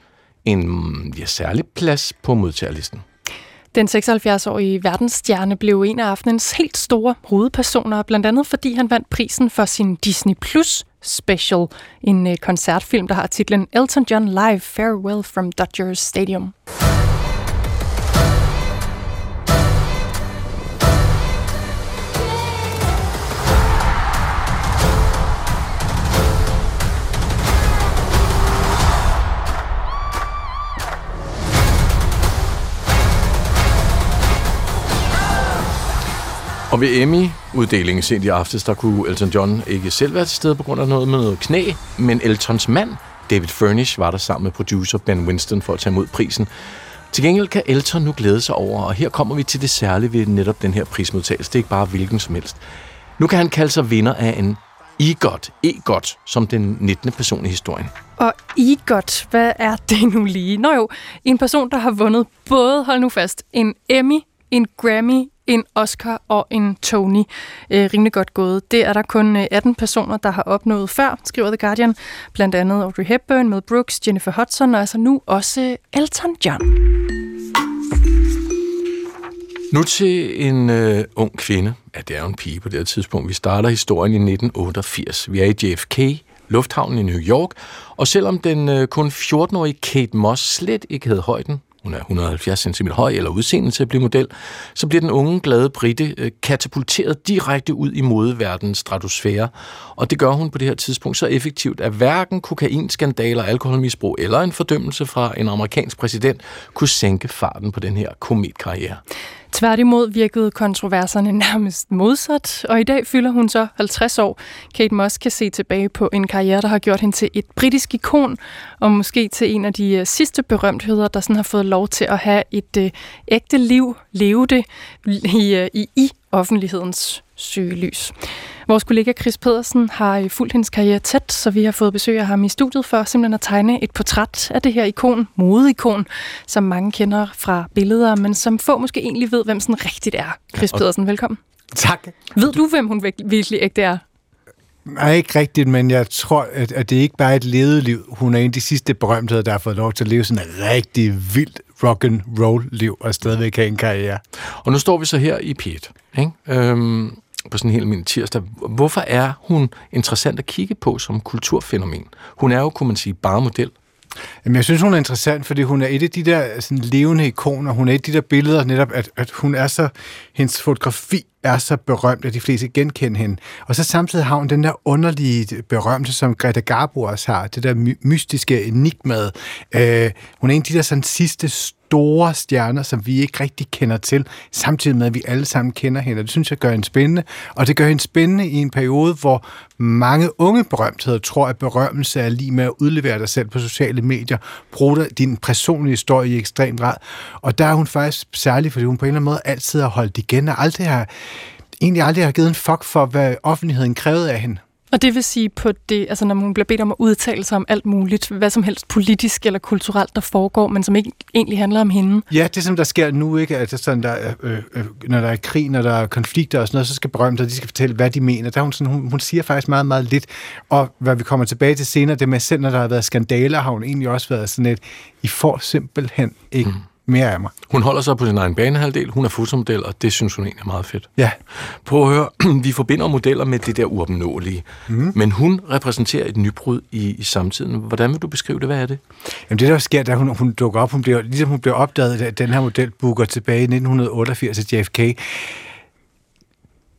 S2: en mm, ja, særlig plads på modtagerlisten.
S3: Den 76-årige verdensstjerne blev en af aftenens helt store hovedpersoner, blandt andet fordi han vandt prisen for sin Disney Plus special, en øh, koncertfilm, der har titlen Elton John Live Farewell from Dodgers Stadium.
S2: Og ved Emmy-uddelingen sent i aftes, der kunne Elton John ikke selv være til stede på grund af noget med noget knæ, men Eltons mand, David Furnish, var der sammen med producer Ben Winston for at tage imod prisen. Til gengæld kan Elton nu glæde sig over, og her kommer vi til det særlige ved netop den her prismodtagelse. Det er ikke bare hvilken som helst. Nu kan han kalde sig vinder af en EGOT, EGOT, som den 19. person i historien.
S3: Og EGOT, hvad er det nu lige? Nå jo, en person, der har vundet både, hold nu fast, en Emmy, en Grammy, en Oscar og en Tony. Øh, rimelig godt gået. Det er der kun øh, 18 personer, der har opnået før, skriver The Guardian. Blandt andet Audrey Hepburn, Mel Brooks, Jennifer Hudson og altså nu også Elton John.
S2: Nu til en øh, ung kvinde. Ja, det er jo en pige på det her tidspunkt. Vi starter historien i 1988. Vi er i JFK, lufthavnen i New York, og selvom den øh, kun 14-årige Kate Moss slet ikke havde højden hun er 170 cm høj eller udseende til at blive model, så bliver den unge, glade Britte øh, katapulteret direkte ud i modeverdens stratosfære. Og det gør hun på det her tidspunkt så effektivt, at hverken kokainskandaler, alkoholmisbrug eller en fordømmelse fra en amerikansk præsident kunne sænke farten på den her kometkarriere.
S3: Tværtimod virkede kontroverserne nærmest modsat, og i dag fylder hun så 50 år. Kate Moss kan se tilbage på en karriere, der har gjort hende til et britisk ikon, og måske til en af de øh, sidste berømtheder, der sådan har fået lov til at have et øh, ægte liv, leve det i, øh, i, i offentlighedens søgelys. Vores kollega Chris Pedersen har øh, fulgt hendes karriere tæt, så vi har fået besøg af ham i studiet for simpelthen at tegne et portræt af det her ikon, modeikon, som mange kender fra billeder, men som få måske egentlig ved, hvem sådan rigtigt er. Chris ja, Pedersen, velkommen.
S18: Tak.
S3: Ved du, hvem hun virkelig ægte er?
S18: Nej, ikke rigtigt, men jeg tror, at, at det ikke bare er et levet liv. Hun er en af de sidste berømtheder, der har fået lov til at leve sådan et rigtig vildt rock and roll liv og stadigvæk have en karriere.
S2: Og nu står vi så her i Piet, ikke? Øhm, på sådan en helt almindelig tirsdag. Hvorfor er hun interessant at kigge på som kulturfænomen? Hun er jo, kunne man sige, bare model.
S18: Jamen, jeg synes, hun er interessant, fordi hun er et af de der sådan, levende ikoner. Hun er et af de der billeder, netop, at, at hun er så, hendes fotografi er så berømt, at de fleste genkender hende. Og så samtidig har hun den der underlige berømte, som Greta Garbo også har, det der my- mystiske enigmad. Øh, hun er en af de der sådan, sidste store stjerner, som vi ikke rigtig kender til, samtidig med, at vi alle sammen kender hende. Det synes jeg gør hende spændende, og det gør hende spændende i en periode, hvor mange unge berømtheder tror, at berømmelse er lige med at udlevere dig selv på sociale medier, bruge din personlige historie i ekstrem grad. Og der er hun faktisk særlig, fordi hun på en eller anden måde altid har holdt igen, og aldrig har, egentlig aldrig har givet en fuck for, hvad offentligheden krævede af hende.
S3: Og det vil sige, på det, altså når man bliver bedt om at udtale sig om alt muligt, hvad som helst politisk eller kulturelt, der foregår, men som ikke egentlig handler om hende.
S18: Ja, det som der sker nu, ikke, at sådan, der, øh, øh, når der er krig, når der er konflikter og sådan noget, så skal berømte, de skal fortælle, hvad de mener. Der hun, sådan, hun, hun siger faktisk meget, meget lidt. Og hvad vi kommer tilbage til senere, det med selv, når der har været skandaler, har hun egentlig også været sådan et, I får simpelthen ikke mm mere af mig.
S2: Hun holder sig på sin egen banehalvdel, hun er fotomodel, og det synes hun egentlig er meget fedt.
S18: Ja.
S2: Prøv at høre, vi forbinder modeller med det der uopnåelige, mm. men hun repræsenterer et nybrud i, i samtiden. Hvordan vil du beskrive det? Hvad er det?
S18: Jamen det, der sker, da hun, hun dukker op, hun bliver, ligesom hun bliver opdaget, at den her model booker tilbage i 1988 af JFK,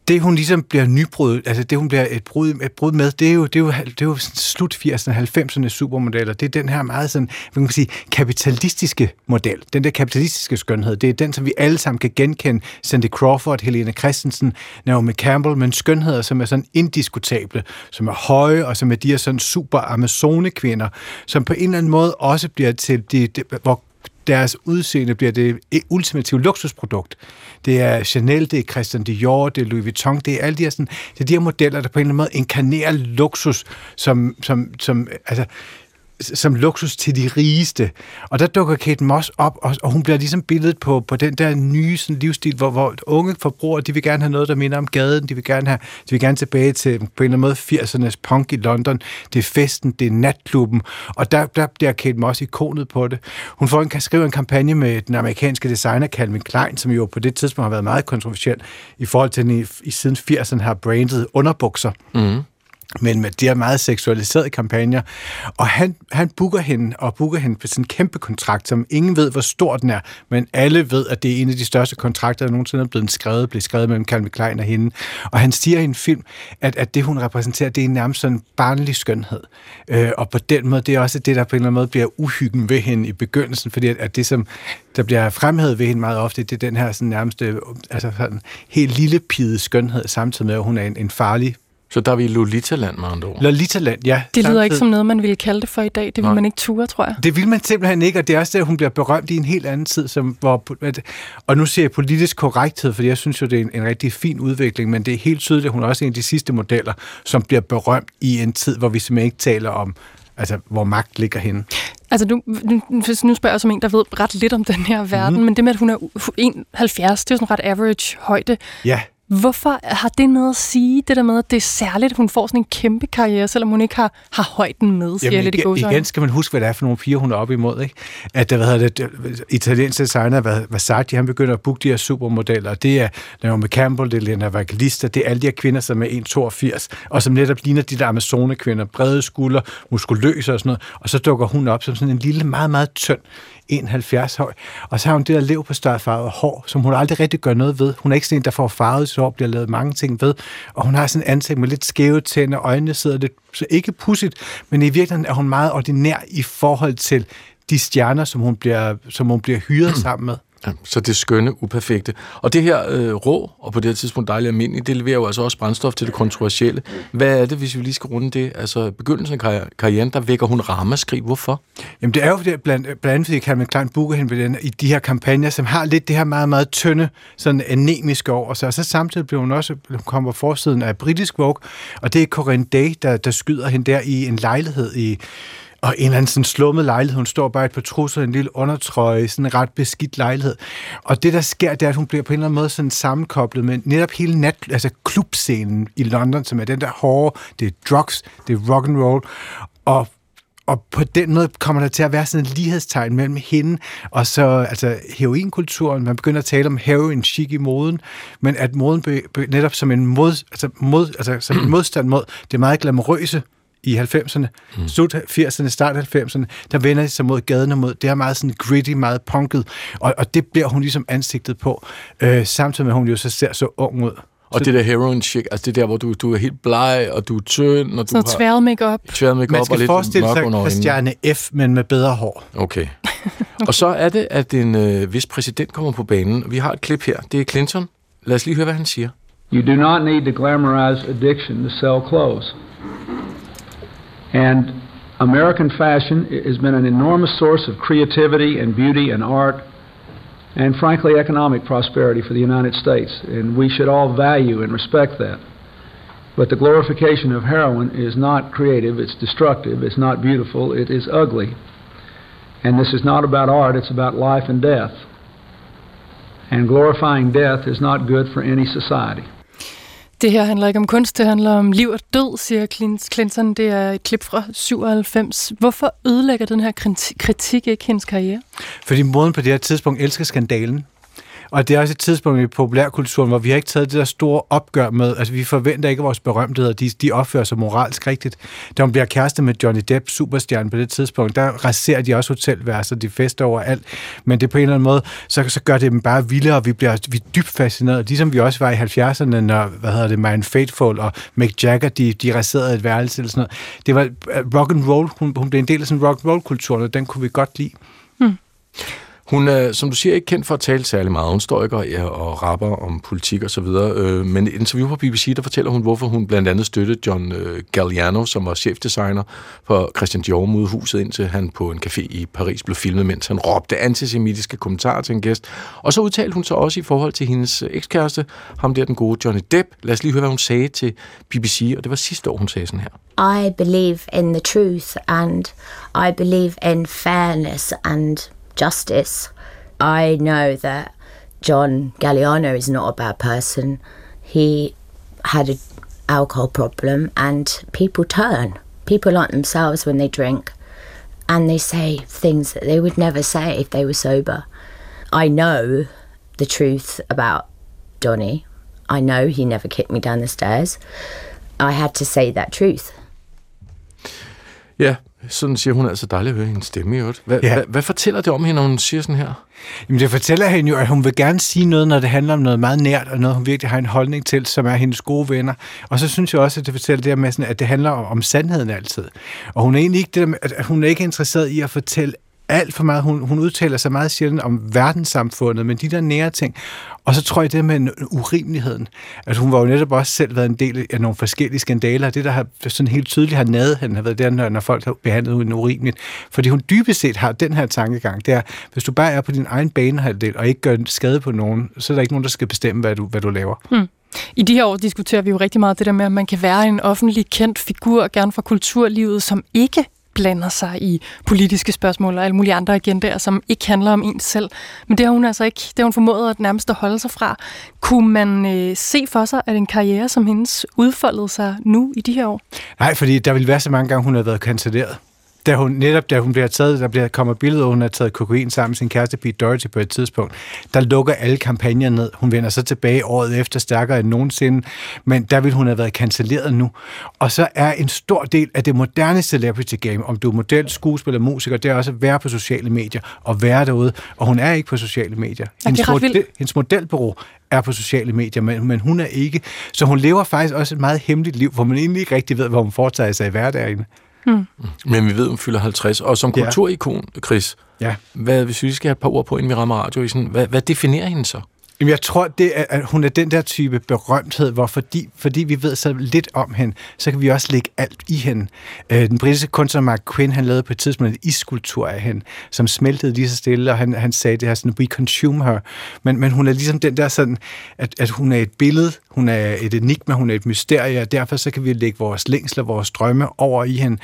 S18: det hun ligesom bliver nybrud, altså det hun bliver et brud, et brud med, det er jo, det er jo, det er jo slut 80'erne, 90'erne supermodeller. Det er den her meget sådan, hvad man sige, kapitalistiske model. Den der kapitalistiske skønhed. Det er den, som vi alle sammen kan genkende. Cindy Crawford, Helena Christensen, Naomi Campbell, men skønheder, som er sådan indiskutable, som er høje, og som er de her sådan super amazone-kvinder, som på en eller anden måde også bliver til, de, de, hvor deres udseende bliver det ultimative luksusprodukt. Det er Chanel, det er Christian Dior, det er Louis Vuitton, det er alle de her, sådan, det er de her modeller, der på en eller anden måde inkarnerer luksus, som, som, som altså, som luksus til de rigeste. Og der dukker Kate Moss op, og, og hun bliver ligesom billedet på, på den der nye sådan, livsstil, hvor, hvor unge forbrugere, de vil gerne have noget, der minder om gaden, de vil gerne, have, de vil gerne tilbage til på en eller anden måde 80'ernes punk i London. Det er festen, det er natklubben, og der, der bliver Kate Moss ikonet på det. Hun får en, skrive en kampagne med den amerikanske designer Calvin Klein, som jo på det tidspunkt har været meget kontroversiel i forhold til, at den i, i siden 80'erne har brandet underbukser. Mm men med de her meget seksualiserede kampagner. Og han, han booker hende, og booker hende på sådan en kæmpe kontrakt, som ingen ved, hvor stor den er, men alle ved, at det er en af de største kontrakter, der nogensinde er blevet skrevet, blevet skrevet mellem Calvin Klein og hende. Og han siger i en film, at, at det, hun repræsenterer, det er nærmest sådan en barnlig skønhed. Øh, og på den måde, det er også det, der på en eller anden måde bliver uhyggen ved hende i begyndelsen, fordi at, at det, som der bliver fremhævet ved hende meget ofte, det er den her sådan nærmest altså sådan helt lille pide skønhed, samtidig med, at hun er en, en farlig
S2: så der er vi i Lolita-land med andre ord.
S18: Lolita-land, ja.
S3: Det lyder ikke som noget, man ville kalde det for i dag. Det vil Nej. man ikke ture, tror jeg.
S18: Det vil man simpelthen ikke, og det er også der, hun bliver berømt i en helt anden tid. Som, hvor, og nu siger jeg politisk korrekthed, fordi jeg synes jo, det er en, en rigtig fin udvikling, men det er helt tydeligt, at hun er også en af de sidste modeller, som bliver berømt i en tid, hvor vi simpelthen ikke taler om, altså, hvor magt ligger henne.
S3: Altså, nu, nu, nu spørger jeg som en, der ved ret lidt om den her verden, mm. men det med, at hun er 71, det er jo sådan ret average højde.
S18: Ja.
S3: Hvorfor har det noget at sige, det der med, at det er særligt, at hun får sådan en kæmpe karriere, selvom hun ikke har, har højden med, siger Jamen, lidt
S18: i Igen skal man huske, hvad det er for nogle piger, hun er oppe imod. Ikke? At hvad hedder det, italienske designer Versace, han begynder at booke de her supermodeller. Det er Naomi Campbell, det er Lena Evangelista, det er alle de her kvinder, som er 1,82, og som netop ligner de der amazone-kvinder, brede skuldre, muskuløse og sådan noget. Og så dukker hun op som sådan en lille, meget, meget tynd 71 høj. Og så har hun det der lev på farvet hår, som hun aldrig rigtig gør noget ved. Hun er ikke sådan en, der får farvet så hår, bliver lavet mange ting ved. Og hun har sådan en ansigt med lidt skæve tænder, øjnene sidder lidt, så ikke pudsigt, men i virkeligheden er hun meget ordinær i forhold til de stjerner, som hun bliver, som hun bliver hyret sammen med.
S2: Ja, så det skønne, uperfekte. Og det her øh, rå, og på det her tidspunkt dejligt almindeligt, det leverer jo altså også brændstof til det kontroversielle. Hvad er det, hvis vi lige skal runde det? Altså, begyndelsen af karrieren, der vækker hun ramaskrig. Hvorfor?
S18: Jamen, det er jo fordi, blandt, blandt andet, fordi Calvin Klein booker hende ved den, i de her kampagner, som har lidt det her meget, meget tynde, sådan anemiske over sig. Og så samtidig bliver hun også, hun kommer forsiden af britisk Vogue, og det er Corinne Day, der, der skyder hende der i en lejlighed i og en eller anden sådan slummet lejlighed. Hun står bare i et par trusser, en lille undertrøje, sådan en ret beskidt lejlighed. Og det, der sker, det er, at hun bliver på en eller anden måde sådan sammenkoblet med netop hele nat, altså klubscenen i London, som er den der hårde, det er drugs, det er rock and roll, og og på den måde kommer der til at være sådan et lighedstegn mellem hende og så altså heroinkulturen. Man begynder at tale om heroin chic i moden, men at moden be, be, netop som en, mod, altså mod, altså som en modstand mod det meget glamourøse i 90'erne, mm. slut 80'erne, start 90'erne, der vender de sig mod gaden og mod, det er meget sådan gritty, meget punket, og, og det bliver hun ligesom ansigtet på, øh, samtidig med, at hun jo så ser så ung ud.
S2: Og så, det der heroin chic, altså det der, hvor du, du er helt bleg, og du er tynd, og du
S3: så har... tværet make-up.
S2: Tværet make-up
S18: Man skal forestille sig Christiane F., men med bedre hår.
S2: Okay. og så er det, at en øh, vis præsident kommer på banen. Vi har et klip her. Det er Clinton. Lad os lige høre, hvad han siger.
S19: You do not need to glamorize addiction to sell clothes. And American fashion has been an enormous source of creativity and beauty and art and frankly economic prosperity for the United States. And we should all value and respect that. But the glorification of heroin is not creative, it's destructive, it's not beautiful, it is ugly. And this is not about art, it's about life and death. And glorifying death is not good for any society.
S3: Det her handler ikke om kunst, det handler om liv og død, siger Clinton. Det er et klip fra 97. Hvorfor ødelægger den her kritik ikke hendes karriere?
S18: Fordi moden på det her tidspunkt elsker skandalen. Og det er også et tidspunkt i populærkulturen, hvor vi har ikke taget det der store opgør med, altså vi forventer ikke, at vores berømtheder, de, de opfører sig moralsk rigtigt. Da hun bliver kæreste med Johnny Depp, superstjerne på det tidspunkt, der raserer de også hotelværelser, de fester over alt. Men det på en eller anden måde, så, så gør det dem bare vildere, og vi bliver vi er dybt fascineret, ligesom vi også var i 70'erne, når, hvad hedder det, Mind Faithful og Mick Jagger, de, de raserede et værelse eller sådan noget. Det var øh, rock and roll, hun, hun blev en del af sådan rock and roll kulturen, og den kunne vi godt lide. Hmm.
S2: Hun er, som du siger, ikke kendt for at tale særlig meget. Hun står ikke og, og rapper om politik og så videre. Øh, men i et interview på BBC, der fortæller hun, hvorfor hun blandt andet støttede John øh, Galliano, som var chefdesigner for Christian Dior huset, indtil han på en café i Paris blev filmet, mens han råbte antisemitiske kommentarer til en gæst. Og så udtalte hun så også i forhold til hendes ekskæreste, ham der den gode Johnny Depp. Lad os lige høre, hvad hun sagde til BBC, og det var sidste år, hun sagde sådan her.
S20: I believe in the truth, and I believe in fairness and justice. I know that John Galliano is not a bad person. He had an alcohol problem, and people turn. People aren't themselves when they drink, and they say things that they would never say if they were sober. I know the truth about Johnny. I know he never kicked me down the stairs. I had to say that truth.
S2: Yeah, Sådan siger hun altså dejligt at høre hendes stemme i øvrigt. Hvad, ja. hvad, hvad fortæller det om hende, når hun siger sådan her?
S18: Jamen det fortæller hende jo, at hun vil gerne sige noget, når det handler om noget meget nært, og noget hun virkelig har en holdning til, som er hendes gode venner. Og så synes jeg også, at det fortæller det her med, sådan, at det handler om, om sandheden altid. Og hun er egentlig ikke, det der med, at hun er ikke interesseret i at fortælle alt for meget. Hun, hun udtaler sig meget sjældent om verdenssamfundet, men de der nære ting. Og så tror jeg det med urimeligheden. At hun var jo netop også selv været en del af nogle forskellige skandaler. Det, der har sådan helt tydeligt har nadet hende, har været der, når, når folk har behandlet hende urimeligt. Fordi hun dybest set har den her tankegang. Det er, hvis du bare er på din egen banehalvdel og ikke gør skade på nogen, så er der ikke nogen, der skal bestemme, hvad du, hvad du laver. Hmm.
S3: I de her år diskuterer vi jo rigtig meget det der med, at man kan være en offentlig kendt figur, gerne fra kulturlivet, som ikke blander sig i politiske spørgsmål og alle mulige andre agendaer, som ikke handler om ens selv. Men det har hun altså ikke, det har hun formået at nærmest at holde sig fra. Kunne man øh, se for sig, at en karriere som hendes udfoldede sig nu i de her år?
S18: Nej, fordi der vil være så mange gange, hun har været kanselleret da hun, netop da hun bliver taget, der bliver, kommer billeder, hvor hun har taget kokain sammen med sin kæreste Pete Doherty på et tidspunkt, der lukker alle kampagner ned. Hun vender så tilbage året efter stærkere end nogensinde, men der vil hun have været cancelleret nu. Og så er en stor del af det moderne celebrity game, om du er model, skuespiller, musiker, det er også at være på sociale medier og være derude, og hun er ikke på sociale medier. Hendes, model, hendes modelbureau er på sociale medier, men, men hun er ikke. Så hun lever faktisk også et meget hemmeligt liv, hvor man egentlig ikke rigtig ved, hvad hun foretager sig i hverdagen.
S3: Mm.
S2: Men vi ved, hun fylder 50. Og som kulturikon, Chris,
S18: Ja.
S2: hvad, hvis vi skal have et par ord på, inden vi rammer radioisen, hvad, hvad definerer hende så?
S18: Jamen, jeg tror, det er, at hun er den der type berømthed, hvor fordi, fordi vi ved så lidt om hende, så kan vi også lægge alt i hende. Øh, den britiske kunstner Mark Quinn, han lavede på et tidspunkt en iskulptur af hende, som smeltede lige så stille, og han, han sagde det her sådan, we consume her. Men, men hun er ligesom den der sådan, at, at hun er et billede, hun er et enigma, hun er et mysterie, og derfor så kan vi lægge vores længsler, vores drømme over i hende.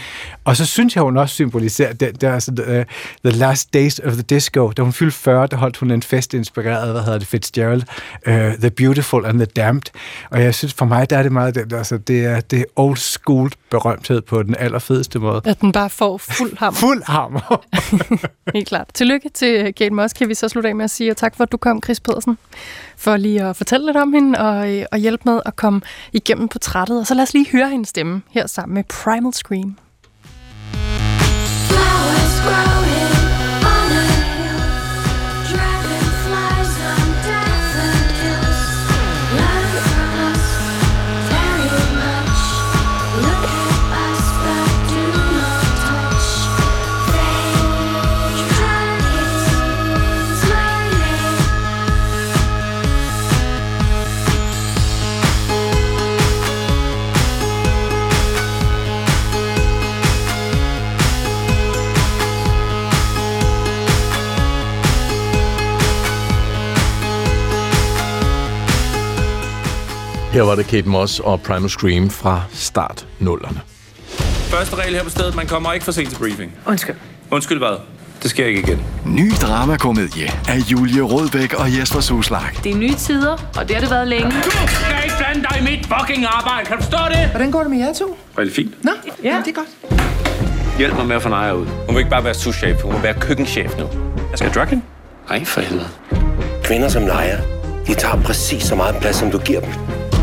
S18: Og så synes jeg, hun også symboliserer den der sådan, uh, The Last Days of the Disco. Da hun fyldte 40, der holdt hun en fest inspireret, hvad hedder det, Fitzgerald, uh, The Beautiful and the Damned. Og jeg synes, for mig, der er det meget den altså, det er, det er old school berømthed på den allerfedeste måde.
S3: At den bare får fuld hammer.
S18: Fuld hammer.
S3: Helt klart. Tillykke til Kate Moss, kan vi så slutte af med at sige, og tak for, at du kom, Chris Pedersen, for lige at fortælle lidt om hende og, øh, og hjælpe med at komme igennem portrættet. Og så lad os lige høre hendes stemme her sammen med Primal Scream.
S21: Flowers growing
S2: var det Kate Moss og Primal Scream fra start nullerne.
S22: Første regel her på stedet, man kommer ikke for sent til briefing.
S23: Undskyld.
S22: Undskyld hvad? Det sker ikke igen.
S24: Ny dramakomedie af Julie Rådbæk og Jesper Suslag.
S23: Det er nye tider, og det har det været længe.
S22: Du skal ikke blande dig i mit fucking arbejde, kan du forstå det?
S23: Hvordan går det med jer to?
S22: Rigtig fint.
S23: Nå, ja. det er godt.
S22: Hjælp mig med at få Naja ud. Hun vil ikke bare være souschef, hun vil være køkkenchef nu. Jeg skal drug hende? Ej, for helvede.
S25: Kvinder som Naja, de tager præcis så meget plads, som du giver dem.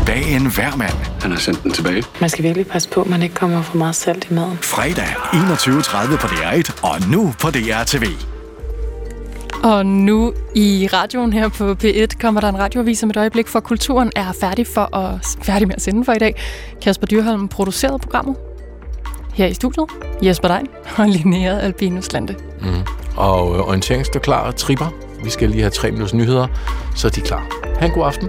S24: Bag en hver mand.
S22: Han har sendt den tilbage.
S23: Man skal virkelig passe på, at man ikke kommer for meget salt i maden.
S24: Fredag 21.30 på DR1 og nu på DR TV.
S3: Og nu i radioen her på P1 kommer der en radioavis om et øjeblik, for kulturen er færdig, for at, færdig med at sende for i dag. Kasper Dyrholm producerede programmet her i studiet. Jesper Dein og Linnea Albinus Lande.
S2: Mm. Og øh, orientering står klar og tripper. Vi skal lige have tre minutters nyheder, så er de klar. Ha' en god aften.